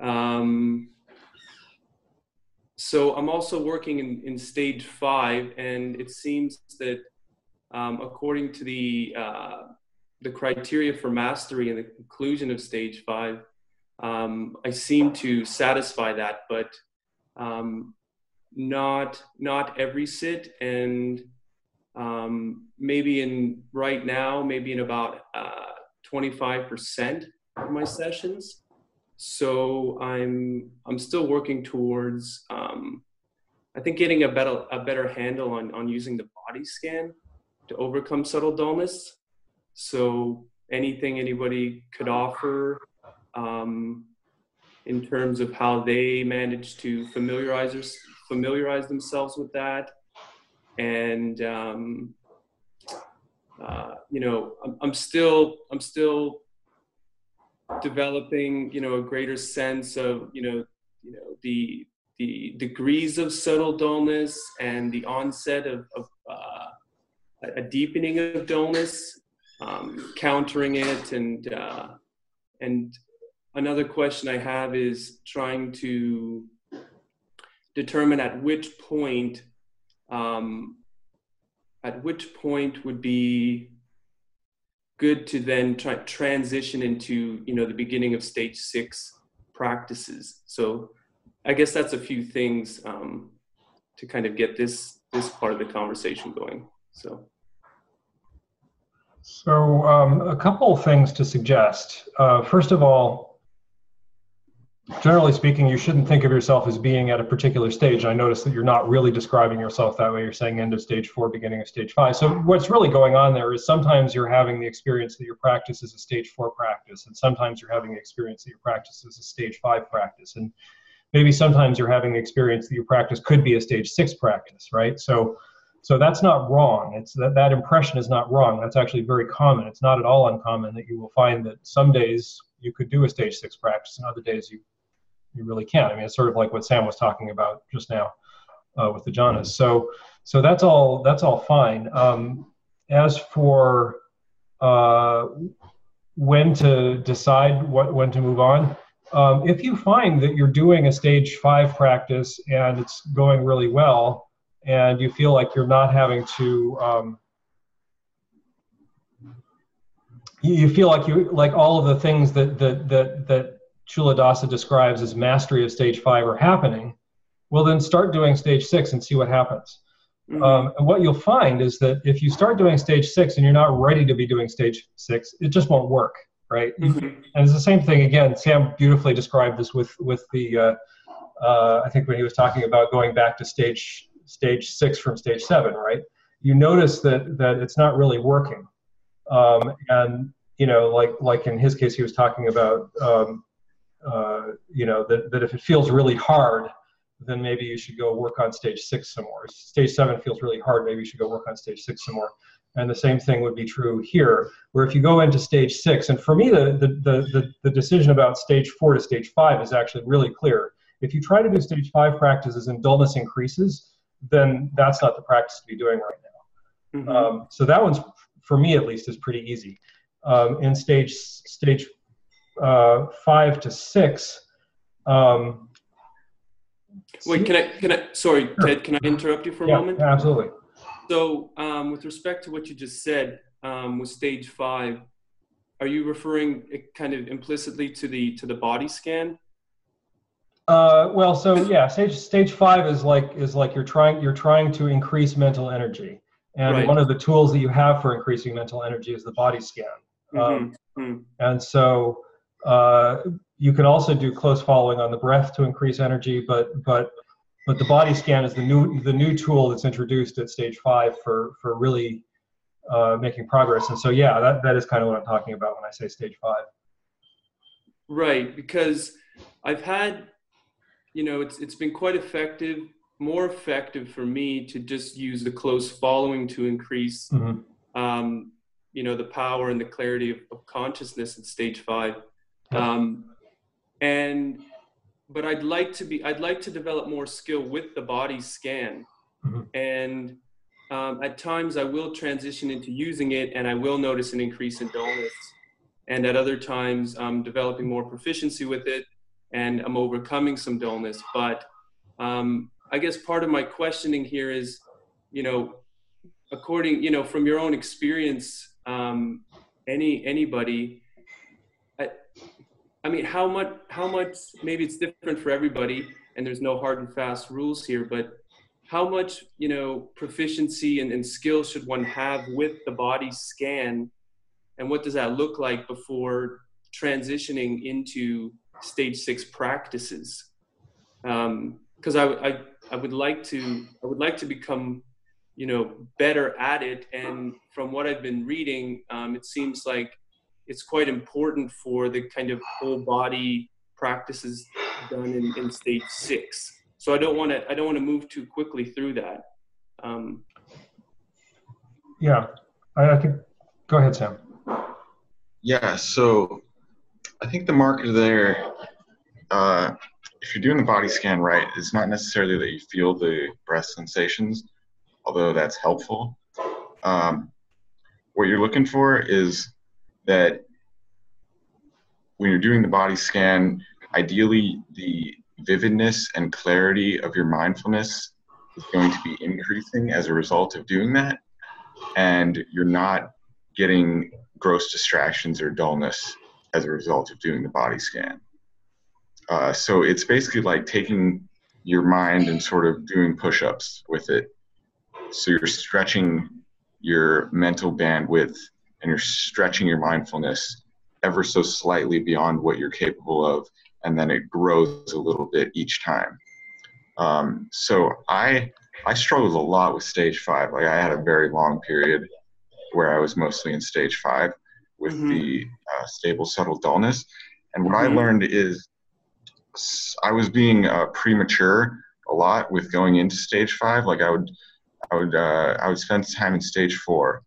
Um, so I'm also working in, in stage five, and it seems that um, according to the uh, the criteria for mastery and the conclusion of stage five, um, I seem to satisfy that, but um, not not every sit, and um, maybe in right now, maybe in about uh, 25% of my sessions. So I'm I'm still working towards um, I think getting a better a better handle on on using the body scan to overcome subtle dullness. So anything anybody could offer um, in terms of how they manage to familiarize familiarize themselves with that, and um, uh, you know I'm, I'm still I'm still developing you know a greater sense of you know you know the the degrees of subtle dullness and the onset of, of uh, a deepening of dullness um, countering it. And uh, and another question i have is trying to determine at which point um, at which point would be good to then try transition into you know the beginning of stage six practices. So i guess that's a few things um, to kind of get this this part of the conversation going so. So um, a couple of things to suggest. Uh, first of all generally speaking, you shouldn't think of yourself as being at a particular stage. I notice that you're not really describing yourself that way. You're saying end of stage four, beginning of stage five. So what's really going on there is sometimes you're having the experience that your practice is a stage four practice, and sometimes you're having the experience that your practice is a stage five practice, and maybe sometimes you're having the experience that your practice could be a stage six practice, right? So so that's not wrong. It's that that impression is not wrong. That's actually very common. It's not at all uncommon that you will find that some days you could do a stage six practice, and other days you you really can't. I mean, it's sort of like what Sam was talking about just now uh, with the jhanas. So, so that's all. That's all fine. Um, as for uh, when to decide what when to move on, um, if you find that you're doing a stage five practice and it's going really well, and you feel like you're not having to um, you feel like you like all of the things that that that that Culadasa describes as mastery of stage five are happening, well, then start doing stage six and see what happens. Mm-hmm. Um, and what you'll find is that if you start doing stage six and you're not ready to be doing stage six, it just won't work, right? Mm-hmm. And it's the same thing again. Sam beautifully described this with with the uh, uh, I think when he was talking about going back to stage stage six from stage seven, right? You notice that that it's not really working, um, and you know, like like in his case, he was talking about um, uh, you know, that, that if it feels really hard, then maybe you should go work on stage six some more. Stage seven feels really hard, maybe you should go work on stage six some more. And the same thing would be true here, where if you go into stage six, and for me, the, the, the, the, decision about stage four to stage five is actually really clear. If you try to do stage five practices and dullness increases, then that's not the practice to be doing right now. Mm-hmm. Um, so that one's, for me at least, is pretty easy. Um, in stage stage uh, five to six. Um, Wait, can I, can I, sorry, sure. Ted, can I interrupt you for a yeah, moment? Absolutely. So, um, with respect to what you just said um, with stage five, are you referring kind of implicitly to the to the body scan? Uh, well, so yeah, stage stage five is like is like you're trying you're trying to increase mental energy, and Right. one of the tools that you have for increasing mental energy is the body scan. Um, Mhm. and so uh, you can also do close following on the breath to increase energy, but but but the body scan is the new the new tool that's introduced at stage five for for really uh, making progress. And so yeah, that, that is kind of what I'm talking about when I say stage five. Right, because I've had, you know, it's it's been quite effective, more effective for me to just use the close following to increase, Mhm. um, you know, the power and the clarity of, of consciousness at stage five. Um, and but I'd like to be, I'd like to develop more skill with the body scan, Mhm. and um, at times I will transition into using it, and I will notice an increase in dullness and at other times I'm developing more proficiency with it and I'm overcoming some dullness. But um, I guess part of my questioning here is, you know, according, you know, from your own experience, um, any anybody, I mean, how much, how much? Maybe it's different for everybody, and there's no hard and fast rules here, but how much, you know, proficiency and, and skill should one have with the body scan and what does that look like before transitioning into stage six practices because I, I i would like to i would like to become you know better at it and from what i've been reading um, it seems like it's quite important for the kind of whole body practices done in, in stage six so i don't want to i don't want to move too quickly through that um, Yeah, I, I think. Go ahead, Sam. Yeah, so I think the marker there, uh, if you're doing the body scan right, it's not necessarily that you feel the breath sensations, although that's helpful. Um, what you're looking for is that when you're doing the body scan, ideally the vividness and clarity of your mindfulness is going to be increasing as a result of doing that, and you're not getting gross distractions or dullness as a result of doing the body scan. Uh, so it's basically like taking your mind and sort of doing push ups with it. So you're stretching your mental bandwidth and you're stretching your mindfulness ever so slightly beyond what you're capable of, and then it grows a little bit each time. Um, so I I struggled a lot with stage five. Like I had a very long period where I was mostly in stage five with Mhm. the uh, stable subtle dullness. And what I Mhm. learned is I was being uh, premature a lot with going into stage five. Like I would, I would, uh, I would spend time in stage four,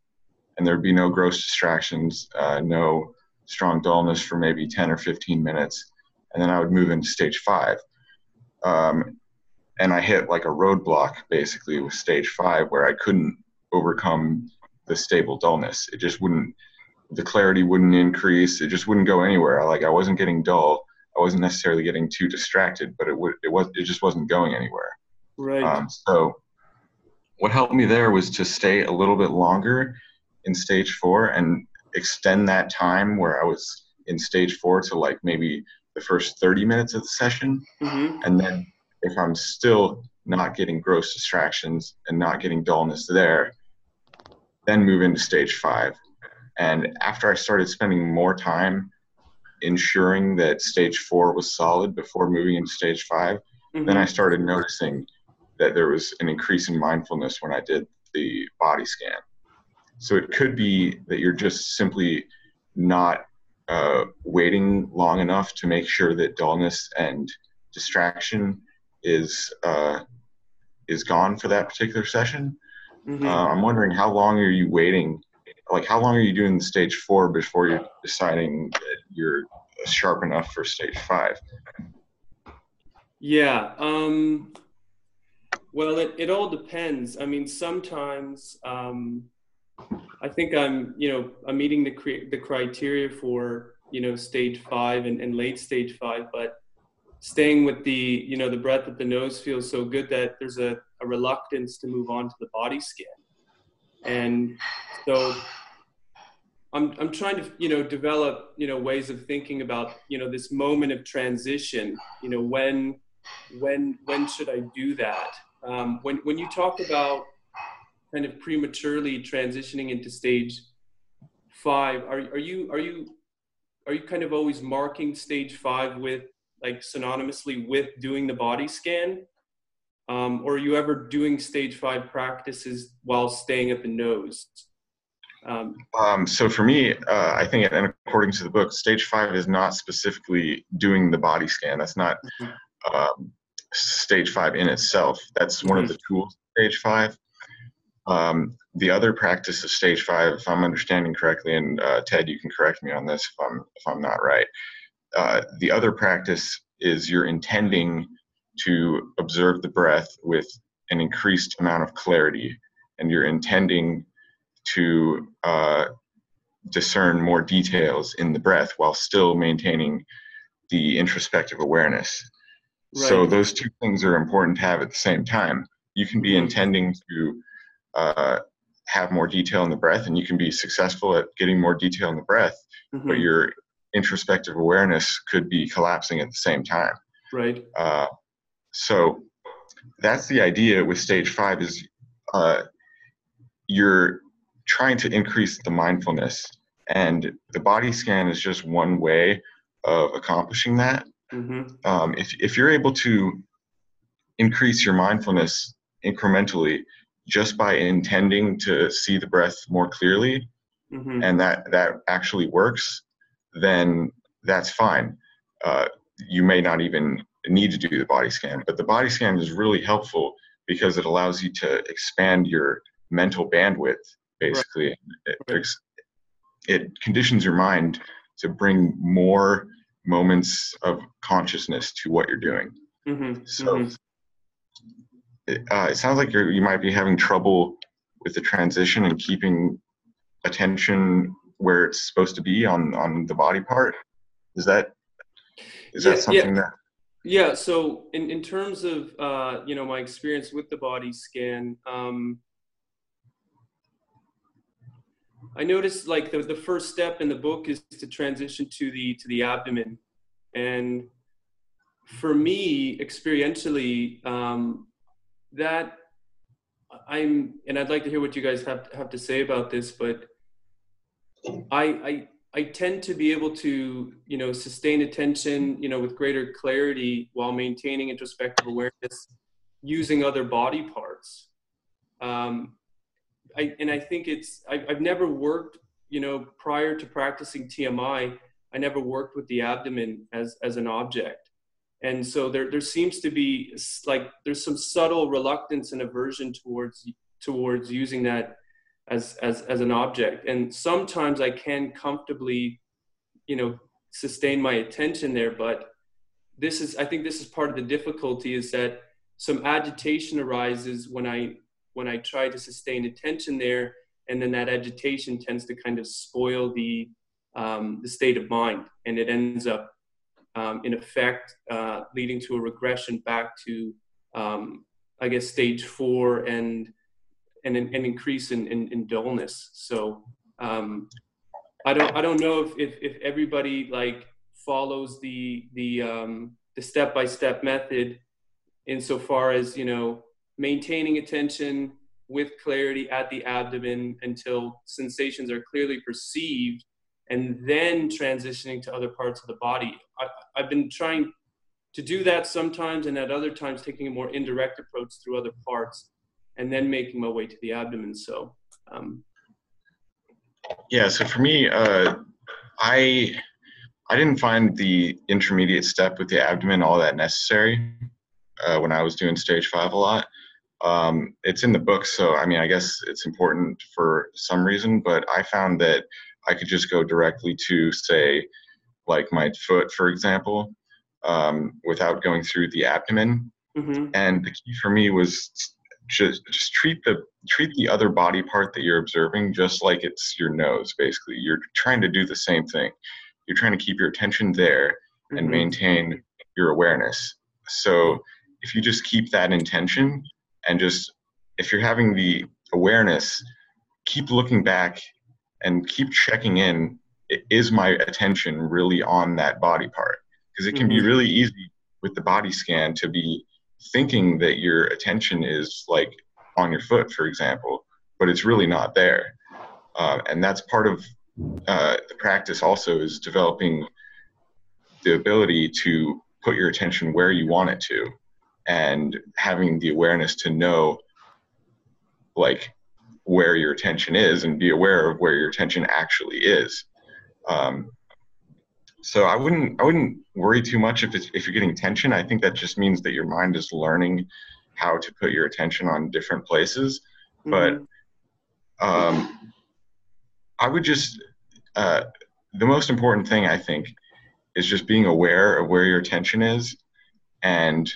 and there'd be no gross distractions, uh, no strong dullness for maybe ten or fifteen minutes, and then I would move into stage five. Um, and I hit like a roadblock basically with stage five where I couldn't overcome the stable dullness. It just wouldn't, the clarity wouldn't increase. It just wouldn't go anywhere. Like I wasn't getting dull. I wasn't necessarily getting too distracted, but it would, it was, it just wasn't going anywhere. right Um, so what helped me there was to stay a little bit longer in stage four and extend that time where I was in stage four to like maybe the first 30 minutes of the session. hmm And then if I'm still not getting gross distractions and not getting dullness there, then move into stage five. And after I started spending more time ensuring that stage four was solid before moving into stage five, then I started noticing that there was an increase in mindfulness when I did the body scan. So it could be that you're just simply not uh, waiting long enough to make sure that dullness and distraction is uh, is gone for that particular session. Mhm. Uh, I'm wondering how long are you waiting? Like how long are you doing the stage four before you're deciding that you're sharp enough for stage five? Yeah. Um, well, it, it all depends. I mean, sometimes um, I think I'm, you know, I'm meeting the cre- the criteria for, you know, stage five and, and late stage five, but staying with the, you know, the breath at the nose feels so good that there's a, a reluctance to move on to the body scan. And so I'm, I'm trying to, you know, develop, you know, ways of thinking about, you know, this moment of transition, you know, when, when when should I do that? Um, when when you talk about kind of prematurely transitioning into stage five, are are you are you are you kind of always marking stage five with like synonymously with doing the body scan? Um, or are you ever doing stage five practices while staying at the nose? Um, um, so for me, uh, I think, and according to the book, stage five is not specifically doing the body scan. That's not mm-hmm. um, stage five in itself. That's one mm-hmm. of the tools. Stage five. Um, the other practice of stage five, if I'm understanding correctly, and uh, Ted, you can correct me on this if I'm if I'm not right. Uh, the other practice is you're intending to observe the breath with an increased amount of clarity, and you're intending to uh, discern more details in the breath while still maintaining the introspective awareness. Right. So those two things are important to have at the same time. You can be intending to uh, have more detail in the breath, and you can be successful at getting more detail in the breath, mm-hmm. but your introspective awareness could be collapsing at the same time. Right. Uh, so that's the idea with stage five is uh, you're trying to increase the mindfulness, and the body scan is just one way of accomplishing that. Mm-hmm. Um, if if you're able to increase your mindfulness incrementally just by intending to see the breath more clearly, mm-hmm. and that that actually works, then that's fine. Uh, you may not even need to do the body scan, but the body scan is really helpful because it allows you to expand your mental bandwidth. Basically, right. it, it conditions your mind to bring more moments of consciousness to what you're doing. Mm-hmm. So mm-hmm. It, uh, it sounds like you you might be having trouble with the transition and keeping attention where it's supposed to be on on the body part. Is that is yeah, that something yeah. that? Yeah. So in in terms of uh, you know my experience with the body scan. Um, I noticed like the, the first step in the book is to transition to the to the abdomen, and for me experientially, um, that I'm and I'd like to hear what you guys have have to say about this, but I I I tend to be able to you know sustain attention you know with greater clarity while maintaining introspective awareness using other body parts. Um, I, and I think it's I, I've never worked you know prior to practicing TMI I never worked with the abdomen as as an object and so there there seems to be like there's some subtle reluctance and aversion towards towards using that as as as an object. And sometimes I can comfortably you know sustain my attention there but this is I think this is part of the difficulty is that some agitation arises when I when I try to sustain attention there, and then that agitation tends to kind of spoil the um, the state of mind, and it ends up um, in effect uh, leading to a regression back to um, I guess stage four and and an, an increase in, in, in, dullness. So um, I don't I don't know if, if, if everybody like follows the the um, the step by step method insofar as you know maintaining attention with clarity at the abdomen until sensations are clearly perceived and then transitioning to other parts of the body. I, have been trying to do that sometimes and at other times taking a more indirect approach through other parts and then making my way to the abdomen. So, um, yeah, so for me, uh, I, I didn't find the intermediate step with the abdomen all that necessary uh, when I was doing stage five a lot. Um, it's in the book, so I mean, I guess it's important for some reason, but I found that I could just go directly to, say, like my foot, for example, um, without going through the abdomen. Mm-hmm. And the key for me was just just treat the treat the other body part that you're observing just like it's your nose. Basically, you're trying to do the same thing. You're trying to keep your attention there mm-hmm. and maintain your awareness. So if you just keep that intention and just if you're having the awareness keep looking back and keep checking in is my attention really on that body part because it can mm-hmm. be really easy with the body scan to be thinking that your attention is like on your foot, for example, but it's really not there. Uh, and that's part of uh, the practice also is developing the ability to put your attention where you want it to and having the awareness to know like where your attention is and be aware of where your attention actually is. Um, so i wouldn't i wouldn't worry too much if it's if you're getting tension. I think that just means that your mind is learning how to put your attention on different places. But mm-hmm. um, i would just uh, the most important thing i think is just being aware of where your attention is. And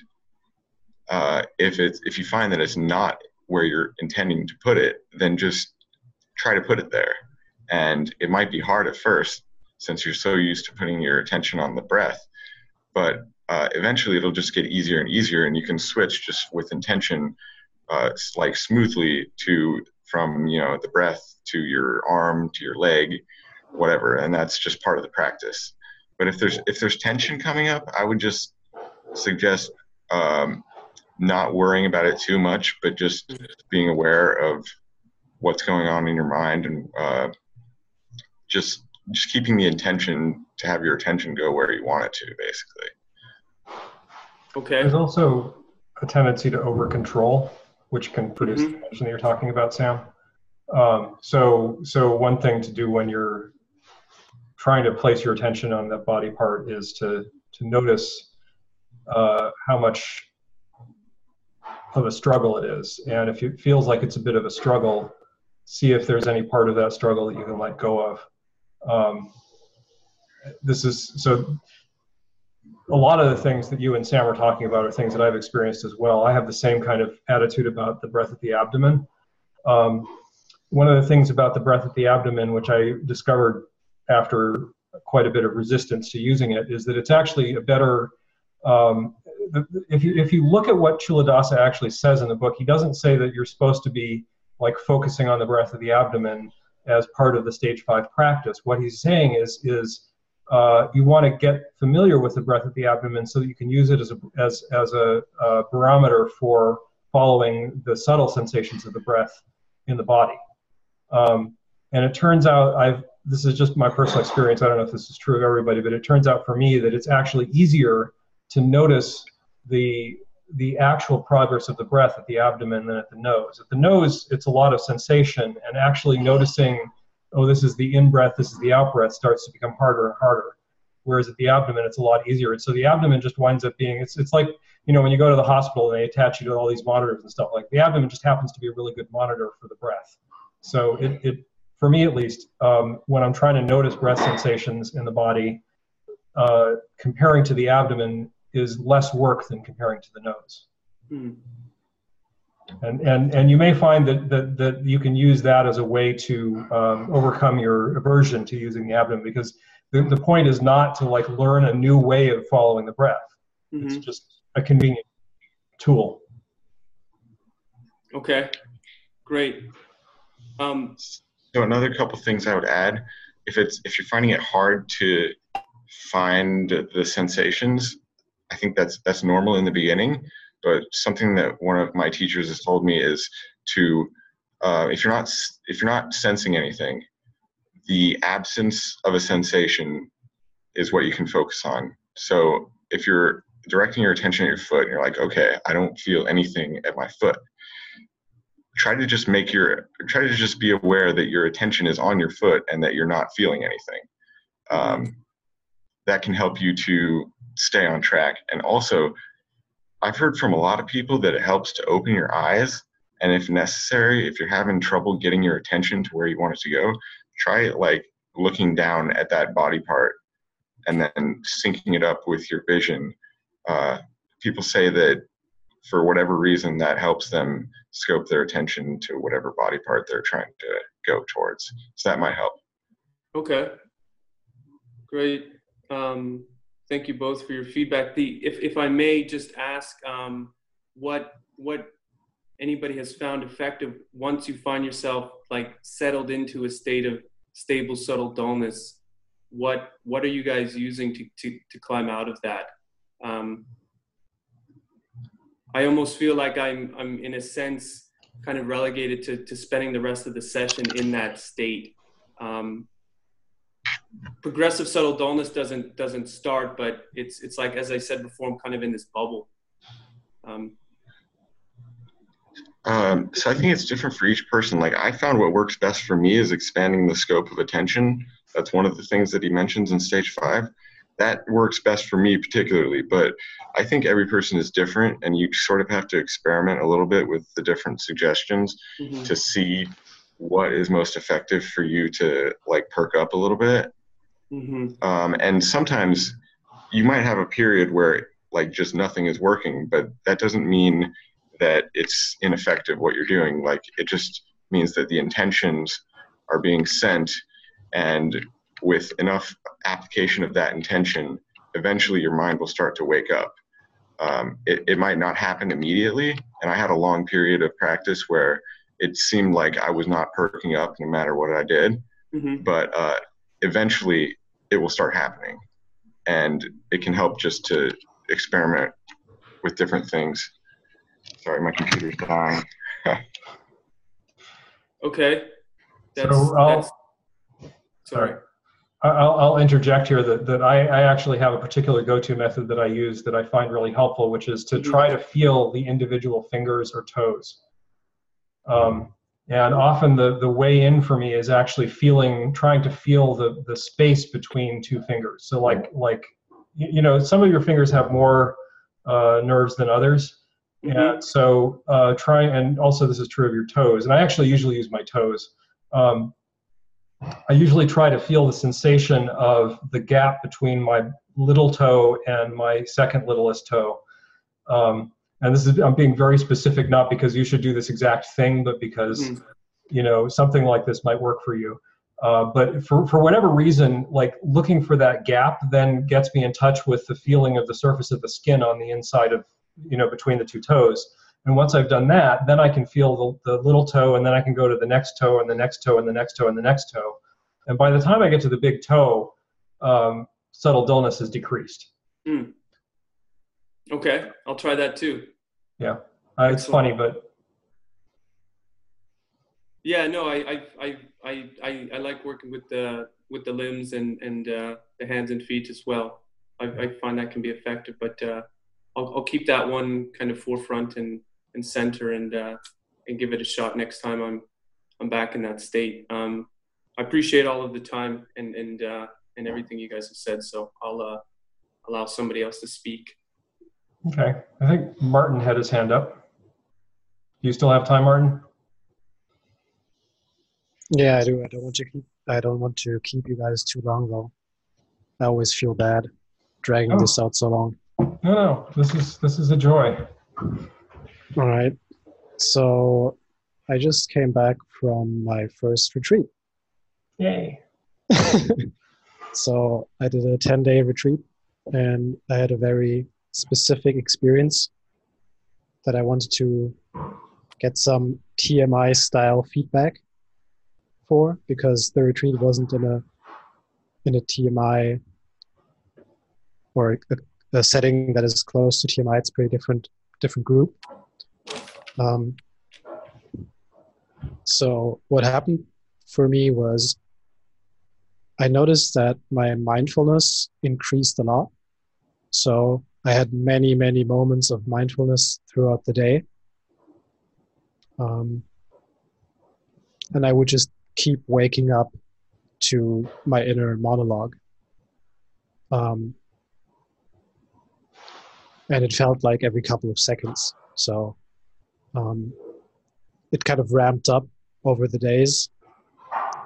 uh, if it's if you find that it's not where you're intending to put it then just try to put it there. And it might be hard at first since you're so used to putting your attention on the breath but uh, eventually it'll just get easier and easier and you can switch just with intention uh, like smoothly to from you know the breath to your arm to your leg whatever and that's just part of the practice. But if there's if there's tension coming up, I would just suggest um, not worrying about it too much, but just being aware of what's going on in your mind and uh, just just keeping the intention to have your attention go where you want it to, basically. Okay. There's also a tendency to over control, which can produce mm-hmm. the tension that you're talking about, Sam. Um, so, so one thing to do when you're trying to place your attention on that body part is to to notice uh, how much of a struggle it is, and if it feels like it's a bit of a struggle, see if there's any part of that struggle that you can let go of. Um, this is so. A lot of the things that you and Sam are talking about are things that I've experienced as well. I have the same kind of attitude about the breath at the abdomen. Um, one of the things about the breath at the abdomen, which I discovered after quite a bit of resistance to using it is that it's actually a better um, if you if you look at what Culadasa actually says in the book, he doesn't say that you're supposed to be like focusing on the breath of the abdomen as part of the stage five practice. What he's saying is is uh, you want to get familiar with the breath of the abdomen so that you can use it as a as as a, a barometer for following the subtle sensations of the breath in the body. Um, and it turns out I've this is just my personal experience. I don't know if this is true of everybody, but it turns out for me that it's actually easier to notice the the actual progress of the breath at the abdomen than at the nose. At the nose, it's a lot of sensation, and actually noticing, oh, this is the in breath, this is the out breath, starts to become harder and harder. Whereas at the abdomen, it's a lot easier. And so the abdomen just winds up being, it's, it's like, you know, when you go to the hospital and they attach you to all these monitors and stuff, like the abdomen just happens to be a really good monitor for the breath. So it, it for me at least, um, when I'm trying to notice breath sensations in the body, uh, comparing to the abdomen is less work than comparing to the nose. Mm. And, and, and you may find that, that, that you can use that as a way to um, overcome your aversion to using the abdomen because the, the point is not to like learn a new way of following the breath. Mm-hmm. It's just a convenient tool. Okay, great. Um, so another couple things I would add, if it's if you're finding it hard to find the sensations, I think that's that's normal in the beginning. But something that one of my teachers has told me is to uh, if you're not if you're not sensing anything, the absence of a sensation is what you can focus on. So if you're directing your attention at your foot and you're like, okay, I don't feel anything at my foot, try to just make your try to just be aware that your attention is on your foot and that you're not feeling anything um, that can help you to stay on track. And also i've heard from a lot of people that it helps to open your eyes and if necessary if you're having trouble getting your attention to where you want it to go try like looking down at that body part and then syncing it up with your vision. Uh, people say that for whatever reason that helps them scope their attention to whatever body part they're trying to go towards. So that might help. Okay. Great. Um, thank you both for your feedback the if, if i may just ask um, what what anybody has found effective once you find yourself like settled into a state of stable subtle dullness what what are you guys using to to, to climb out of that um, I almost feel like I'm I'm in a sense kind of relegated to to spending the rest of the session in that state. Um, progressive subtle dullness doesn't doesn't start, but it's it's like as I said before, I'm kind of in this bubble. Um, um, so I think it's different for each person. Like I found what works best for me is expanding the scope of attention. That's one of the things that he mentions in stage five. That works best for me particularly, but I think every person is different, and you sort of have to experiment a little bit with the different suggestions mm-hmm. to see what is most effective for you to like perk up a little bit. Mm-hmm. Um, and sometimes you might have a period where like just nothing is working, but that doesn't mean that it's ineffective what you're doing. Like it just means that the intentions are being sent, and with enough application of that intention, eventually your mind will start to wake up. Um, it, it might not happen immediately, and I had a long period of practice where it seemed like I was not perking up no matter what I did. Mm-hmm. But uh, eventually, it will start happening, and it can help just to experiment with different things Sorry, my computer's dying. okay. That's, so I'll, that's, sorry. I'll, I'll, interject here that, that I, I actually have a particular go-to method that I use that I find really helpful, which is to mm-hmm. try to feel the individual fingers or toes. Um, and often the, the way in for me is actually feeling, trying to feel the, the space between two fingers. So like, like, you know, some of your fingers have more uh, nerves than others. Mm-hmm. And so uh, try, and also this is true of your toes. And I actually usually use my toes. Um, I usually try to feel the sensation of the gap between my little toe and my second littlest toe. Um, and this is I'm being very specific, not because you should do this exact thing, but because mm. you know something like this might work for you. Uh, but for, for whatever reason, like looking for that gap then gets me in touch with the feeling of the surface of the skin on the inside of you know, between the two toes. And once I've done that, then I can feel the, the little toe, and then I can go to the next toe, and the next toe, and the next toe, and the next toe. And by the time I get to the big toe, um, subtle dullness is decreased. Mm. Okay, I'll try that too. Yeah, uh, it's funny, but yeah, no, I, I, I, I, I like working with the with the limbs and and uh, the hands and feet as well. I, I find that can be effective, but uh, I'll, I'll keep that one kind of forefront and, and center and uh, and give it a shot next time I'm I'm back in that state. Um, I appreciate all of the time and and uh, and everything you guys have said. So I'll uh, allow somebody else to speak. Okay, I think Martin had his hand up. Do you still have time, Martin? Yeah, I do. I don't want to keep. I don't want to keep you guys too long, though. I always feel bad dragging oh. this out so long. No, no, this is this is a joy. All right. So I just came back from my first retreat. Yay. so I did a 10 day retreat and I had a very specific experience that I wanted to get some TMI style feedback for because the retreat wasn't in a in a TMI or a a setting that is close to TMI. It's a pretty different different group. Um, so what happened for me was I noticed that my mindfulness increased a lot. So I had many, many moments of mindfulness throughout the day. Um, and I would just keep waking up to my inner monologue. Um, and it felt like every couple of seconds. So um, it kind of ramped up over the days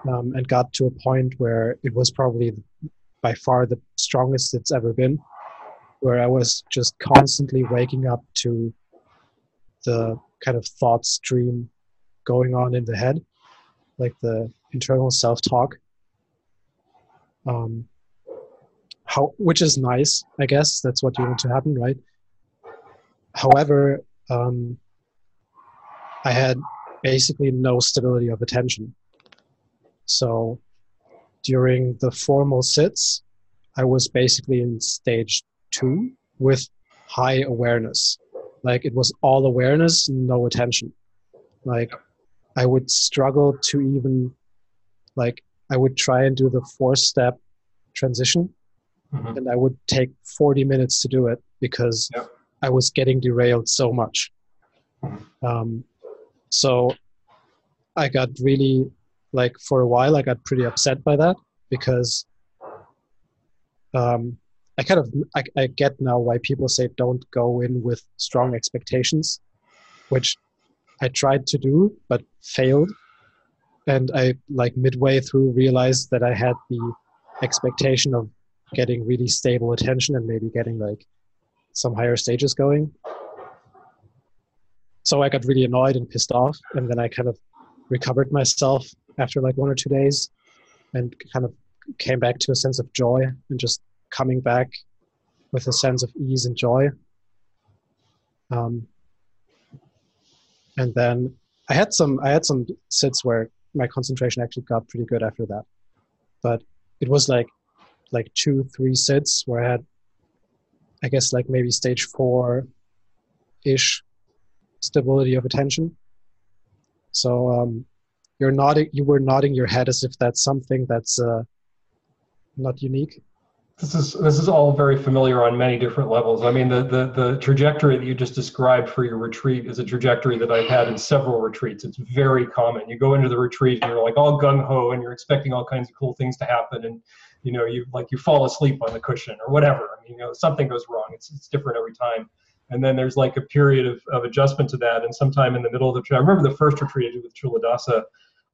um, and got to a point where it was probably by far the strongest it's ever been, where I was just constantly waking up to the kind of thought stream going on in the head, like the internal self talk. Um, how, which is nice, I guess. That's what you want to happen, right? However, um, I had basically no stability of attention. So during the formal sits, I was basically in stage two with high awareness. like it was all awareness, no attention. Like I would struggle to even like I would try and do the four step transition mm-hmm. and I would take 40 minutes to do it because yep. I was getting derailed so much. Mm-hmm. Um, so I got really like for a while I got pretty upset by that because um, I kind of I, I get now why people say don't go in with strong expectations, which I tried to do but failed, and I like midway through realized that I had the expectation of getting really stable attention and maybe getting like some higher stages going. So I got really annoyed and pissed off, and then I kind of recovered myself after like one or two days, and kind of came back to a sense of joy and just coming back with a sense of ease and joy. Um, and then I had some I had some sits where my concentration actually got pretty good after that, but it was like like two three sits where I had I guess like maybe stage four ish stability of attention. So um, you're nodding you were nodding your head as if that's something that's uh, not unique this is this is all very familiar on many different levels. I mean, the, the the trajectory that you just described for your retreat is a trajectory that I've had in several retreats. It's very common. You go into the retreat and you're like all gung ho, and you're expecting all kinds of cool things to happen, and you know you like you fall asleep on the cushion or whatever. I mean, you know, something goes wrong. It's it's different every time. And then there's like a period of, of adjustment to that, and sometime in the middle of the trip, I remember the first retreat I did with Culadasa,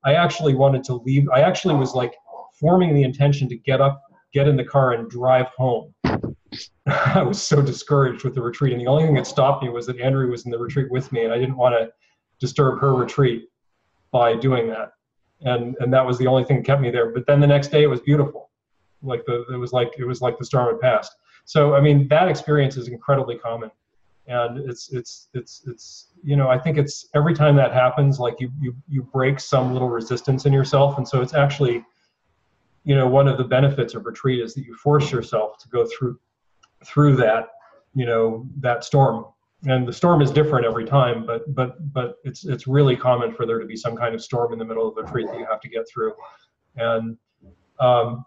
I actually wanted to leave. I actually was like forming the intention to get up get in the car and drive home. I was so discouraged with the retreat. And the only thing that stopped me was that Andrea was in the retreat with me, and I didn't want to disturb her retreat by doing that. And and that was the only thing that kept me there. But then the next day it was beautiful. Like the it was like it was like the storm had passed. So I mean that experience is incredibly common. And it's it's it's it's you know, I think it's every time that happens, like you you you break some little resistance in yourself. And so it's actually you know one of the benefits of retreat is that you force yourself to go through through that you know that storm and the storm is different every time but but but it's it's really common for there to be some kind of storm in the middle of a retreat that you have to get through and um,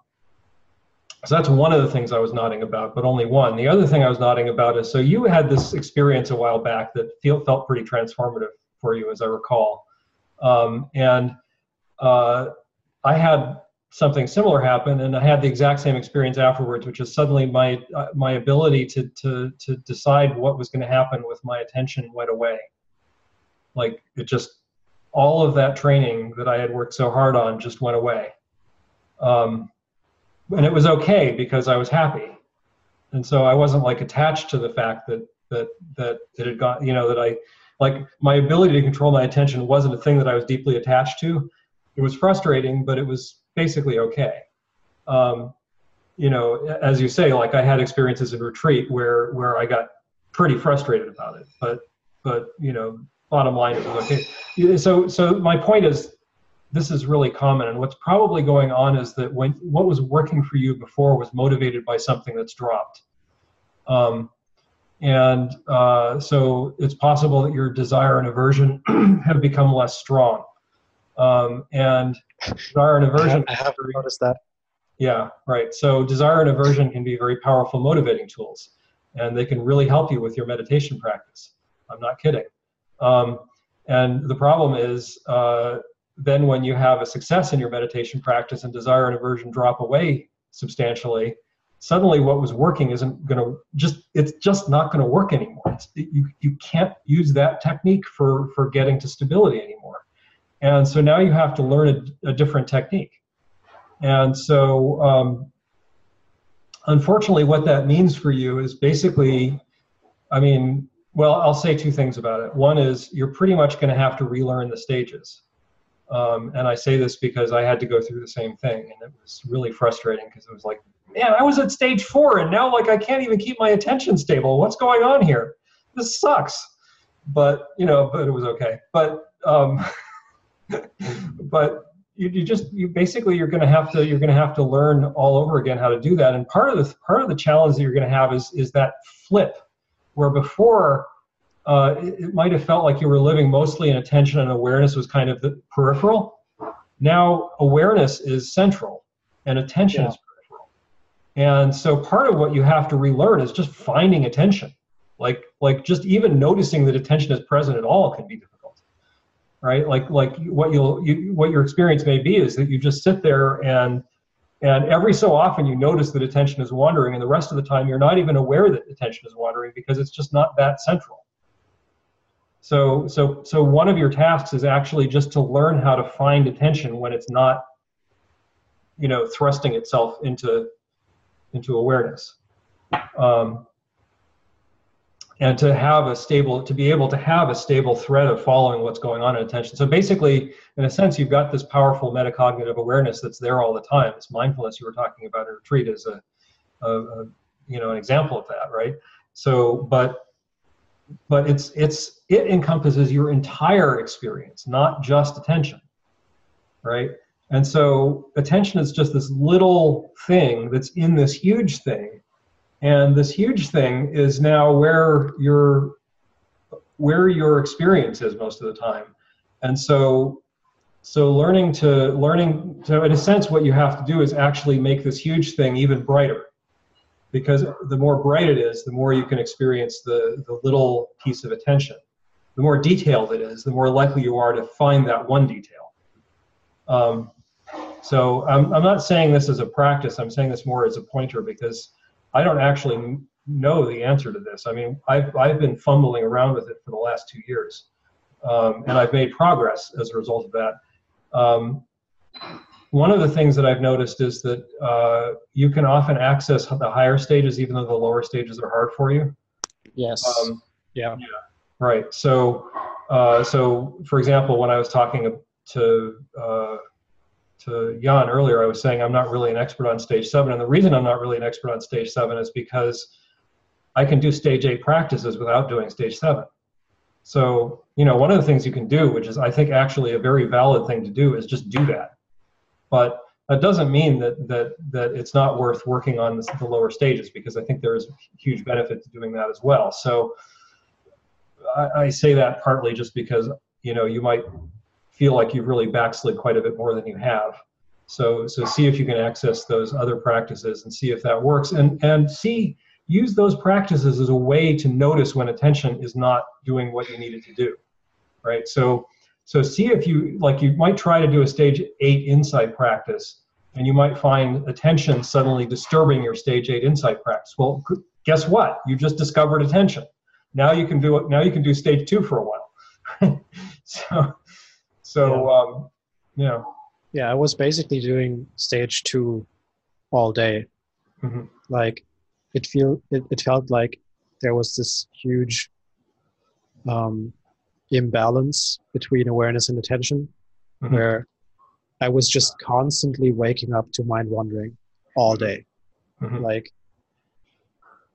so that's one of the things I was nodding about, but only one. The other thing I was nodding about is so you had this experience a while back that feel, felt pretty transformative for you, as I recall. Um, and uh, I had something similar happened and i had the exact same experience afterwards which is suddenly my uh, my ability to to to decide what was going to happen with my attention went away. Like it just all of that training that i had worked so hard on just went away. Um, and it was okay because i was happy. And so i wasn't like attached to the fact that that that it had got you know that i like my ability to control my attention wasn't a thing that i was deeply attached to. It was frustrating but it was basically okay. Um, you know, as you say, like I had experiences in retreat where where I got pretty frustrated about it, but but you know, bottom line was okay. So so my point is, this is really common, and what's probably going on is that when what was working for you before was motivated by something that's dropped. Um, and uh, so it's possible that your desire and aversion have become less strong. Um, and desire and aversion. I have, noticed that. Yeah, right. So desire and aversion can be very powerful motivating tools, and they can really help you with your meditation practice. I'm not kidding. Um, and the problem is, uh, then when you have a success in your meditation practice and desire and aversion drop away substantially, suddenly what was working isn't going to just it's just not going to work anymore. It's, you you can't use that technique for for getting to stability anymore. And so now you have to learn a, a different technique. And so, um, unfortunately, what that means for you is basically, I mean, well, I'll say two things about it. One is you're pretty much going to have to relearn the stages. Um, and I say this because I had to go through the same thing, and it was really frustrating because it was like, man, I was at stage four, and now like I can't even keep my attention stable. What's going on here? This sucks. But you know, but it was okay. But um, but you, you just you basically you're going to have to you're going to have to learn all over again how to do that. And part of the part of the challenge that you're going to have is is that flip, where before uh, it, it might have felt like you were living mostly in attention and awareness was kind of the peripheral. Now awareness is central and attention yeah. is peripheral. And so part of what you have to relearn is just finding attention. Like like just even noticing that attention is present at all can be difficult. Right? Like like what you'll you, what your experience may be is that you just sit there and and every so often you notice that attention is wandering, and the rest of the time you're not even aware that attention is wandering because it's just not that central. So, so, so one of your tasks is actually just to learn how to find attention when it's not, you know, thrusting itself into, into awareness. Um, and to have a stable to be able to have a stable thread of following what's going on in attention. So basically in a sense you've got this powerful metacognitive awareness that's there all the time. This mindfulness you were talking about in retreat is a, a, a you know an example of that right? So but but it's it's it encompasses your entire experience not just attention right? And so attention is just this little thing that's in this huge thing and this huge thing is now where your where your experience is most of the time. And so so learning to learning so in a sense what you have to do is actually make this huge thing even brighter. Because the more bright it is the more you can experience the the little piece of attention. The more detailed it is the more likely you are to find that one detail. Um, so I'm, I'm not saying this as a practice. I'm saying this more as a pointer because I don't actually know the answer to this. I mean, I've, I've been fumbling around with it for the last two years, um, and I've made progress as a result of that. Um, one of the things that I've noticed is that uh, you can often access the higher stages, even though the lower stages are hard for you. Yes. Um, yeah. yeah. Right. So, uh, so for example, when I was talking to uh, to Jan earlier, I was saying I'm not really an expert on stage seven. And the reason I'm not really an expert on stage seven is because I can do stage eight practices without doing stage seven. So, you know, one of the things you can do, which is I think actually a very valid thing to do, is just do that. But that doesn't mean that that that it's not worth working on the lower stages because I think there is huge benefit to doing that as well. So I, I say that partly just because you know you might feel like you've really backslid quite a bit more than you have. So, so see if you can access those other practices and see if that works, and and see use those practices as a way to notice when attention is not doing what you need it to do, right? So, so see if you like you might try to do a stage eight insight practice, and you might find attention suddenly disturbing your stage eight insight practice. Well, guess what? You just discovered attention. Now you can do it. Now you can do stage two for a while. so so, yeah. Um, know. Yeah, I was basically doing stage two all day. Mm-hmm. Like, it feel it, it felt like there was this huge um, imbalance between awareness and attention, mm-hmm. where I was just constantly waking up to mind wandering all day. Mm-hmm. Like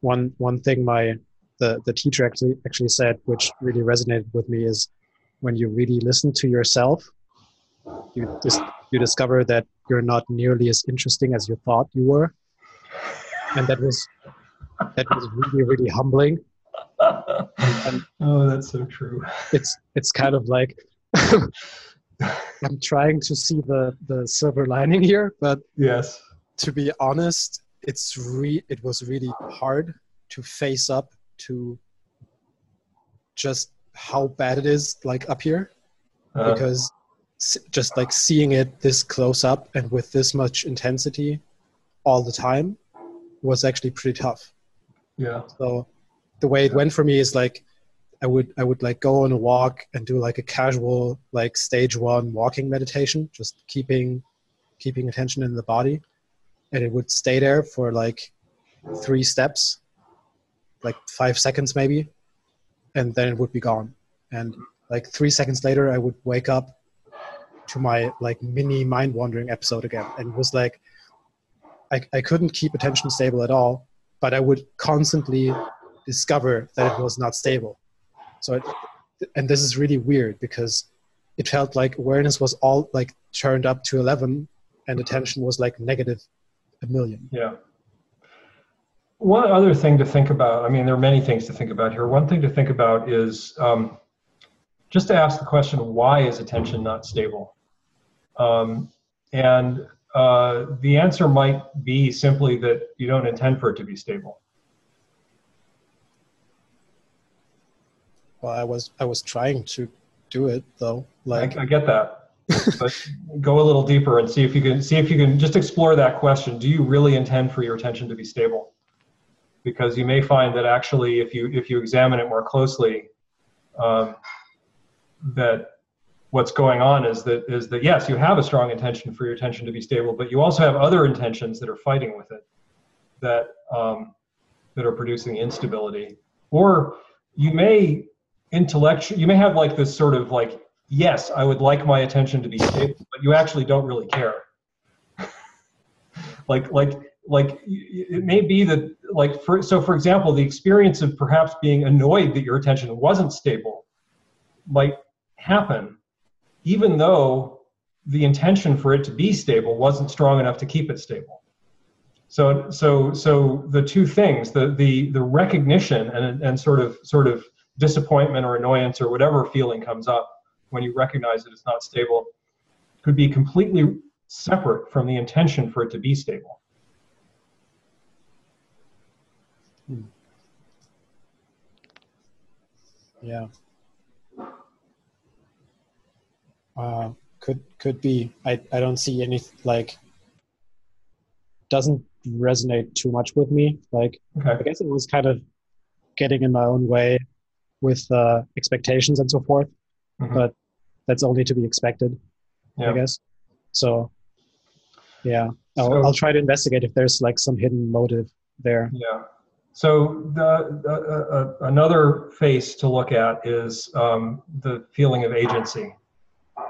one one thing my the the teacher actually actually said, which really resonated with me, is when you really listen to yourself, you just you discover that you're not nearly as interesting as you thought you were, and that was that was really really humbling. And oh, that's so true. It's it's kind of like I'm trying to see the the silver lining here, but yes, to be honest, it's re it was really hard to face up to just how bad it is like up here. Uh, because just like seeing it this close up and with this much intensity all the time was actually pretty tough. Yeah. So the way it went for me is like i would i would like go on a walk and do like a casual like stage one walking meditation just keeping keeping attention in the body. And it would stay there for like three steps like five seconds maybe and then it would be gone. And like three seconds later, I would wake up to my like mini mind wandering episode again, and it was like I, I couldn't keep attention stable at all, but I would constantly discover that it was not stable. So, it, and this is really weird because it felt like awareness was all like turned up to 11 and attention was like negative a million. Yeah. One other thing to think about, I mean, there are many things to think about here. One thing to think about is um, just to ask the question, why is attention not stable? Um, and uh, the answer might be simply that you don't intend for it to be stable. Well, I was I was trying to do it though. Like I, I get that, but go a little deeper and see if you can see if you can just explore that question. Do you really intend for your attention to be stable? Because you may find that actually, if you if you examine it more closely, um, that what's going on is that is that yes, you have a strong intention for your attention to be stable, but you also have other intentions that are fighting with it, that um, that are producing instability, or you may intellectual you may have like this sort of like yes i would like my attention to be stable but you actually don't really care. Like like like it may be that like for so for example the experience of perhaps being annoyed that your attention wasn't stable might happen even though the intention for it to be stable wasn't strong enough to keep it stable so so so the two things the the the recognition and and sort of sort of disappointment or annoyance or whatever feeling comes up when you recognize that it's not stable could be completely separate from the intention for it to be stable. Yeah. Uh, could could be. I I don't see any like. Doesn't resonate too much with me. Like okay. I guess it was kind of getting in my own way with uh, expectations and so forth. Mm-hmm. But that's only to be expected, yeah. I guess. So, yeah, I'll, so, I'll try to investigate if there's like some hidden motive there. Yeah. So the, uh, uh, another face to look at is um, the feeling of agency.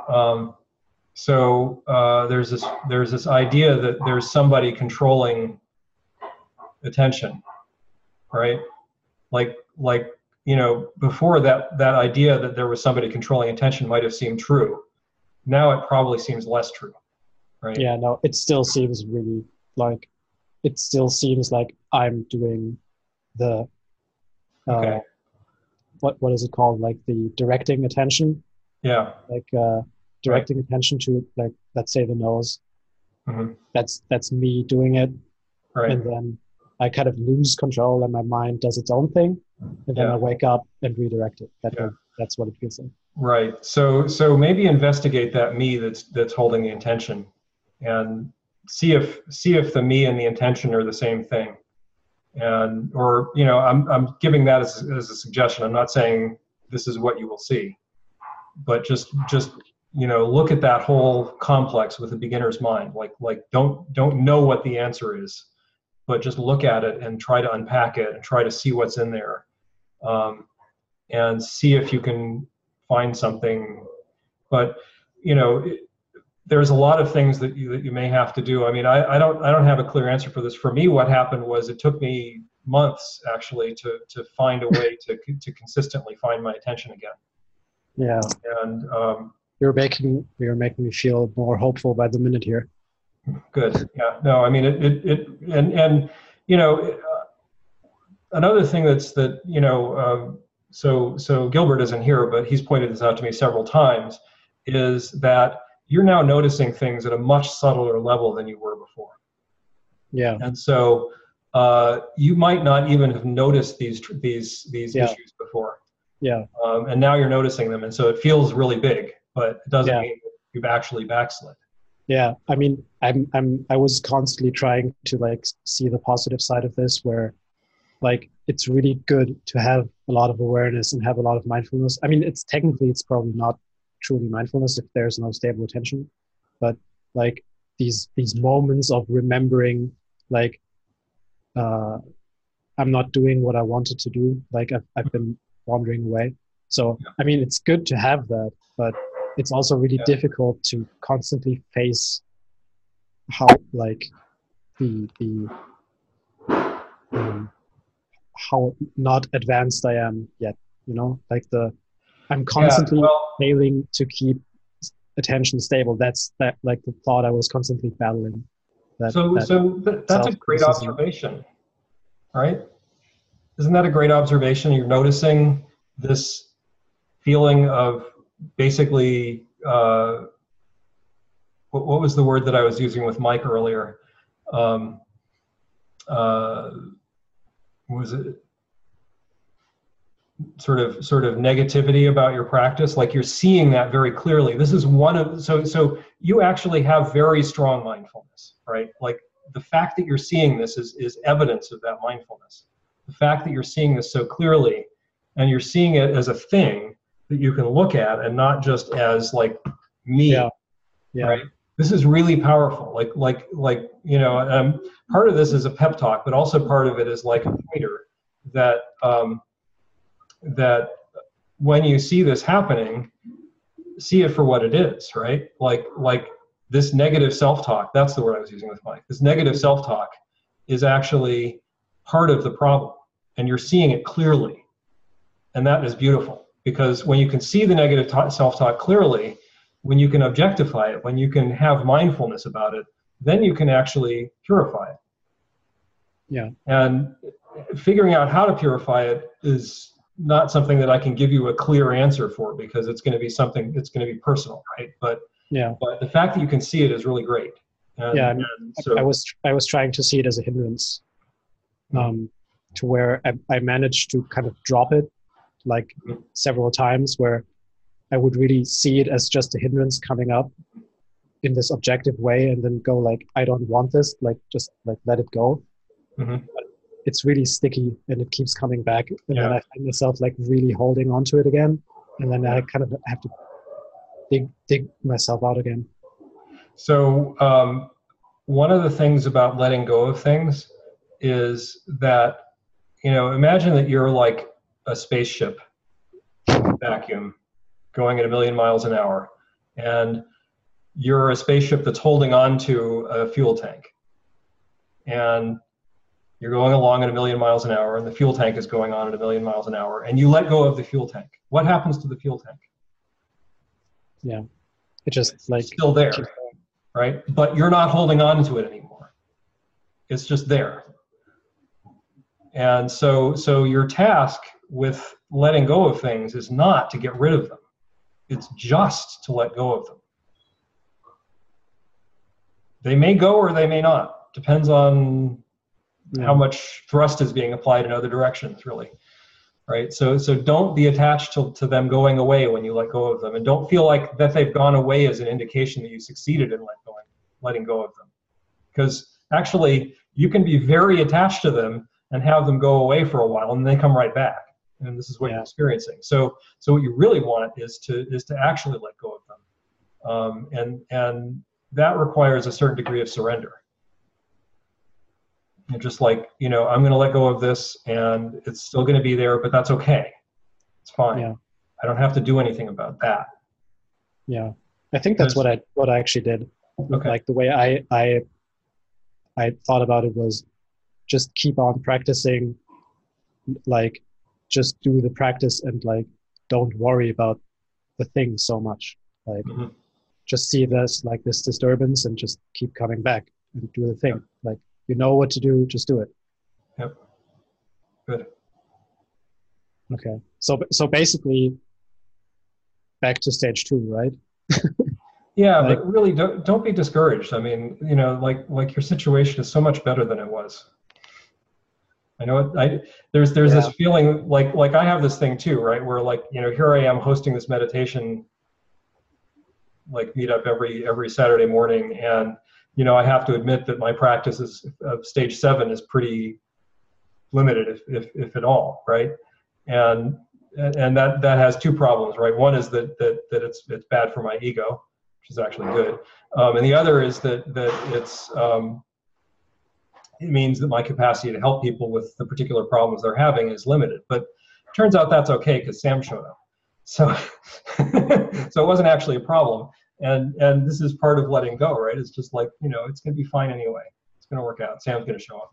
Um, so uh, there's this there's this idea that there's somebody controlling attention, right? Like like you know, before that that idea that there was somebody controlling attention might have seemed true. Now it probably seems less true, right? Yeah, no, it still seems really like it still seems like I'm doing the uh, okay. what what is it called? Like the directing attention. Yeah. Like uh, directing right. attention to like let's say the nose. Mm-hmm. That's that's me doing it, right. and then I kind of lose control and my mind does its own thing, and then yeah. I wake up and redirect it. That yeah. that's what it feels like. Right. So so maybe investigate that me that's that's holding the intention, and see if see if the me and the intention are the same thing, and or you know I'm I'm giving that as as a suggestion. I'm not saying this is what you will see, but just just you know look at that whole complex with a beginner's mind. Like like don't don't know what the answer is but just look at it and try to unpack it and try to see what's in there um, and see if you can find something but you know it, there's a lot of things that you, that you may have to do i mean I, I don't i don't have a clear answer for this for me what happened was it took me months actually to to find a way to to consistently find my attention again yeah and um, you're making you're making me feel more hopeful by the minute here Good. Yeah. No, I mean it. It. it and and you know, uh, another thing that's that you know. Um, so so Gilbert isn't here, but he's pointed this out to me several times. Is that you're now noticing things at a much subtler level than you were before. Yeah. And so uh, you might not even have noticed these these these yeah. issues before. Yeah. Um, and now you're noticing them, and so it feels really big, but it doesn't yeah. mean you've actually backslid yeah i mean i'm i'm i was constantly trying to like see the positive side of this where like it's really good to have a lot of awareness and have a lot of mindfulness i mean it's technically it's probably not truly mindfulness if there's no stable attention but like these these moments of remembering like uh i'm not doing what i wanted to do like i've, I've been wandering away so i mean it's good to have that but it's also really yeah. difficult to constantly face how like the the um, how not advanced I am yet. You know, like the I'm constantly yeah, well, failing to keep attention stable. That's that like the thought I was constantly battling. That, so that so th- that's a great observation. right? Isn't that a great observation? You're noticing this feeling of basically uh, what, what, was the word that I was using with Mike earlier? Um, uh, was it sort of sort of negativity about your practice like you're seeing that very clearly. This is one of so so you actually have very strong mindfulness right? Like the fact that you're seeing this is is evidence of that mindfulness. The fact that you're seeing this so clearly and you're seeing it as a thing that you can look at and not just as like me yeah. Yeah. right? This is really powerful. Like like like you know um, part of this is a pep talk but also part of it is like a pointer that um, that when you see this happening see it for what it is right like like this negative self-talk that's the word i was using with mike this negative self-talk is actually part of the problem and you're seeing it clearly and that is beautiful because when you can see the negative self-talk clearly when you can objectify it, when you can have mindfulness about it, then you can actually purify it. Yeah. And figuring out how to purify it is not something that I can give you a clear answer for because it's going to be something it's going to be personal, right? But yeah. But the fact that you can see it is really great. And, yeah. And so, I was I was trying to see it as a hindrance, mm-hmm. um, to where I, I managed to kind of drop it, like mm-hmm. several times, where I would really see it as just a hindrance coming up in this objective way and then go like, I don't want this, like just like let it go. Mm-hmm. It's really sticky and it keeps coming back. And yeah. then I find myself like really holding onto it again. And then I kind of have to dig, dig myself out again. So, um, one of the things about letting go of things is that, you know, imagine that you're like a spaceship vacuum going at a million miles an hour, and you're a spaceship that's holding on to a fuel tank. And you're going along at a million miles an hour, and the fuel tank is going on at a million miles an hour, and you let go of the fuel tank. What happens to the fuel tank? Yeah, it just it's like still there, right? But you're not holding on to it anymore. It's just there. And so, so your task with letting go of things is not to get rid of them. It's just to let go of them. They may go or they may not. Depends on yeah. how much thrust is being applied in other directions, really. Right. So so don't be attached to, to them going away when you let go of them. And don't feel like that they've gone away as an indication that you succeeded in let going, letting go of them. Because actually you can be very attached to them and have them go away for a while and they come right back and this is what yeah. you're experiencing. So, so what you really want is to is to actually let go of them, um, and and that requires a certain degree of surrender. And just like you know, I'm going to let go of this, and it's still going to be there, but that's okay. It's fine. Yeah. I don't have to do anything about that. Yeah, I think that's what I what I actually did. Okay. Like the way I I I thought about it was just keep on practicing like just do the practice and like don't worry about the thing so much like mm-hmm. just see this like this disturbance and just keep coming back and do the thing yep. like you know what to do just do it. Yep. Good. Okay. So so basically back to stage two right? Yeah like, but really don't, don't be discouraged. I mean you know like like your situation is so much better than it was. I know it, I there's there's yeah. this feeling like like I have this thing too, right? Where like you know here I am hosting this meditation like meetup every every Saturday morning, and you know I have to admit that my practice is of stage seven is pretty limited, if if if at all, right? And and that that has two problems, right? One is that that that it's it's bad for my ego, which is actually good, um, and the other is that that it's um, it means that my capacity to help people with the particular problems they're having is limited. But turns out that's okay because Sam showed up. So, so it wasn't actually a problem and and this is part of letting go right? It's just like you know it's going to be fine anyway. It's going to work out. Sam's going to show up.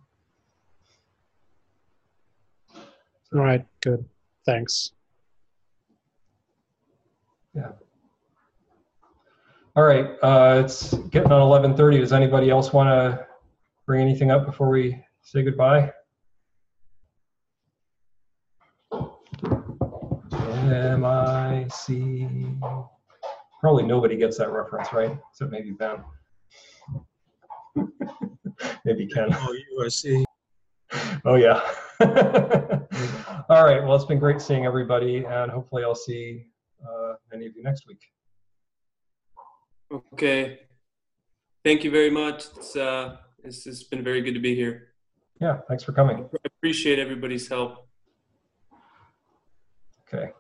So. all right good. Thanks. Yeah. All right uh, it's getting on 11.30 does anybody else want to bring anything up before we say goodbye? M-I-C Probably nobody gets that reference, right? Except maybe Ben. maybe Ken. Oh, USC. Oh, yeah. All right. Well, it's been great seeing everybody, and hopefully, I'll see uh, many of you next week. Okay. Thank you very much. It's, uh, it's, it's been very good to be here. Yeah. Thanks for coming. I appreciate everybody's help. Okay.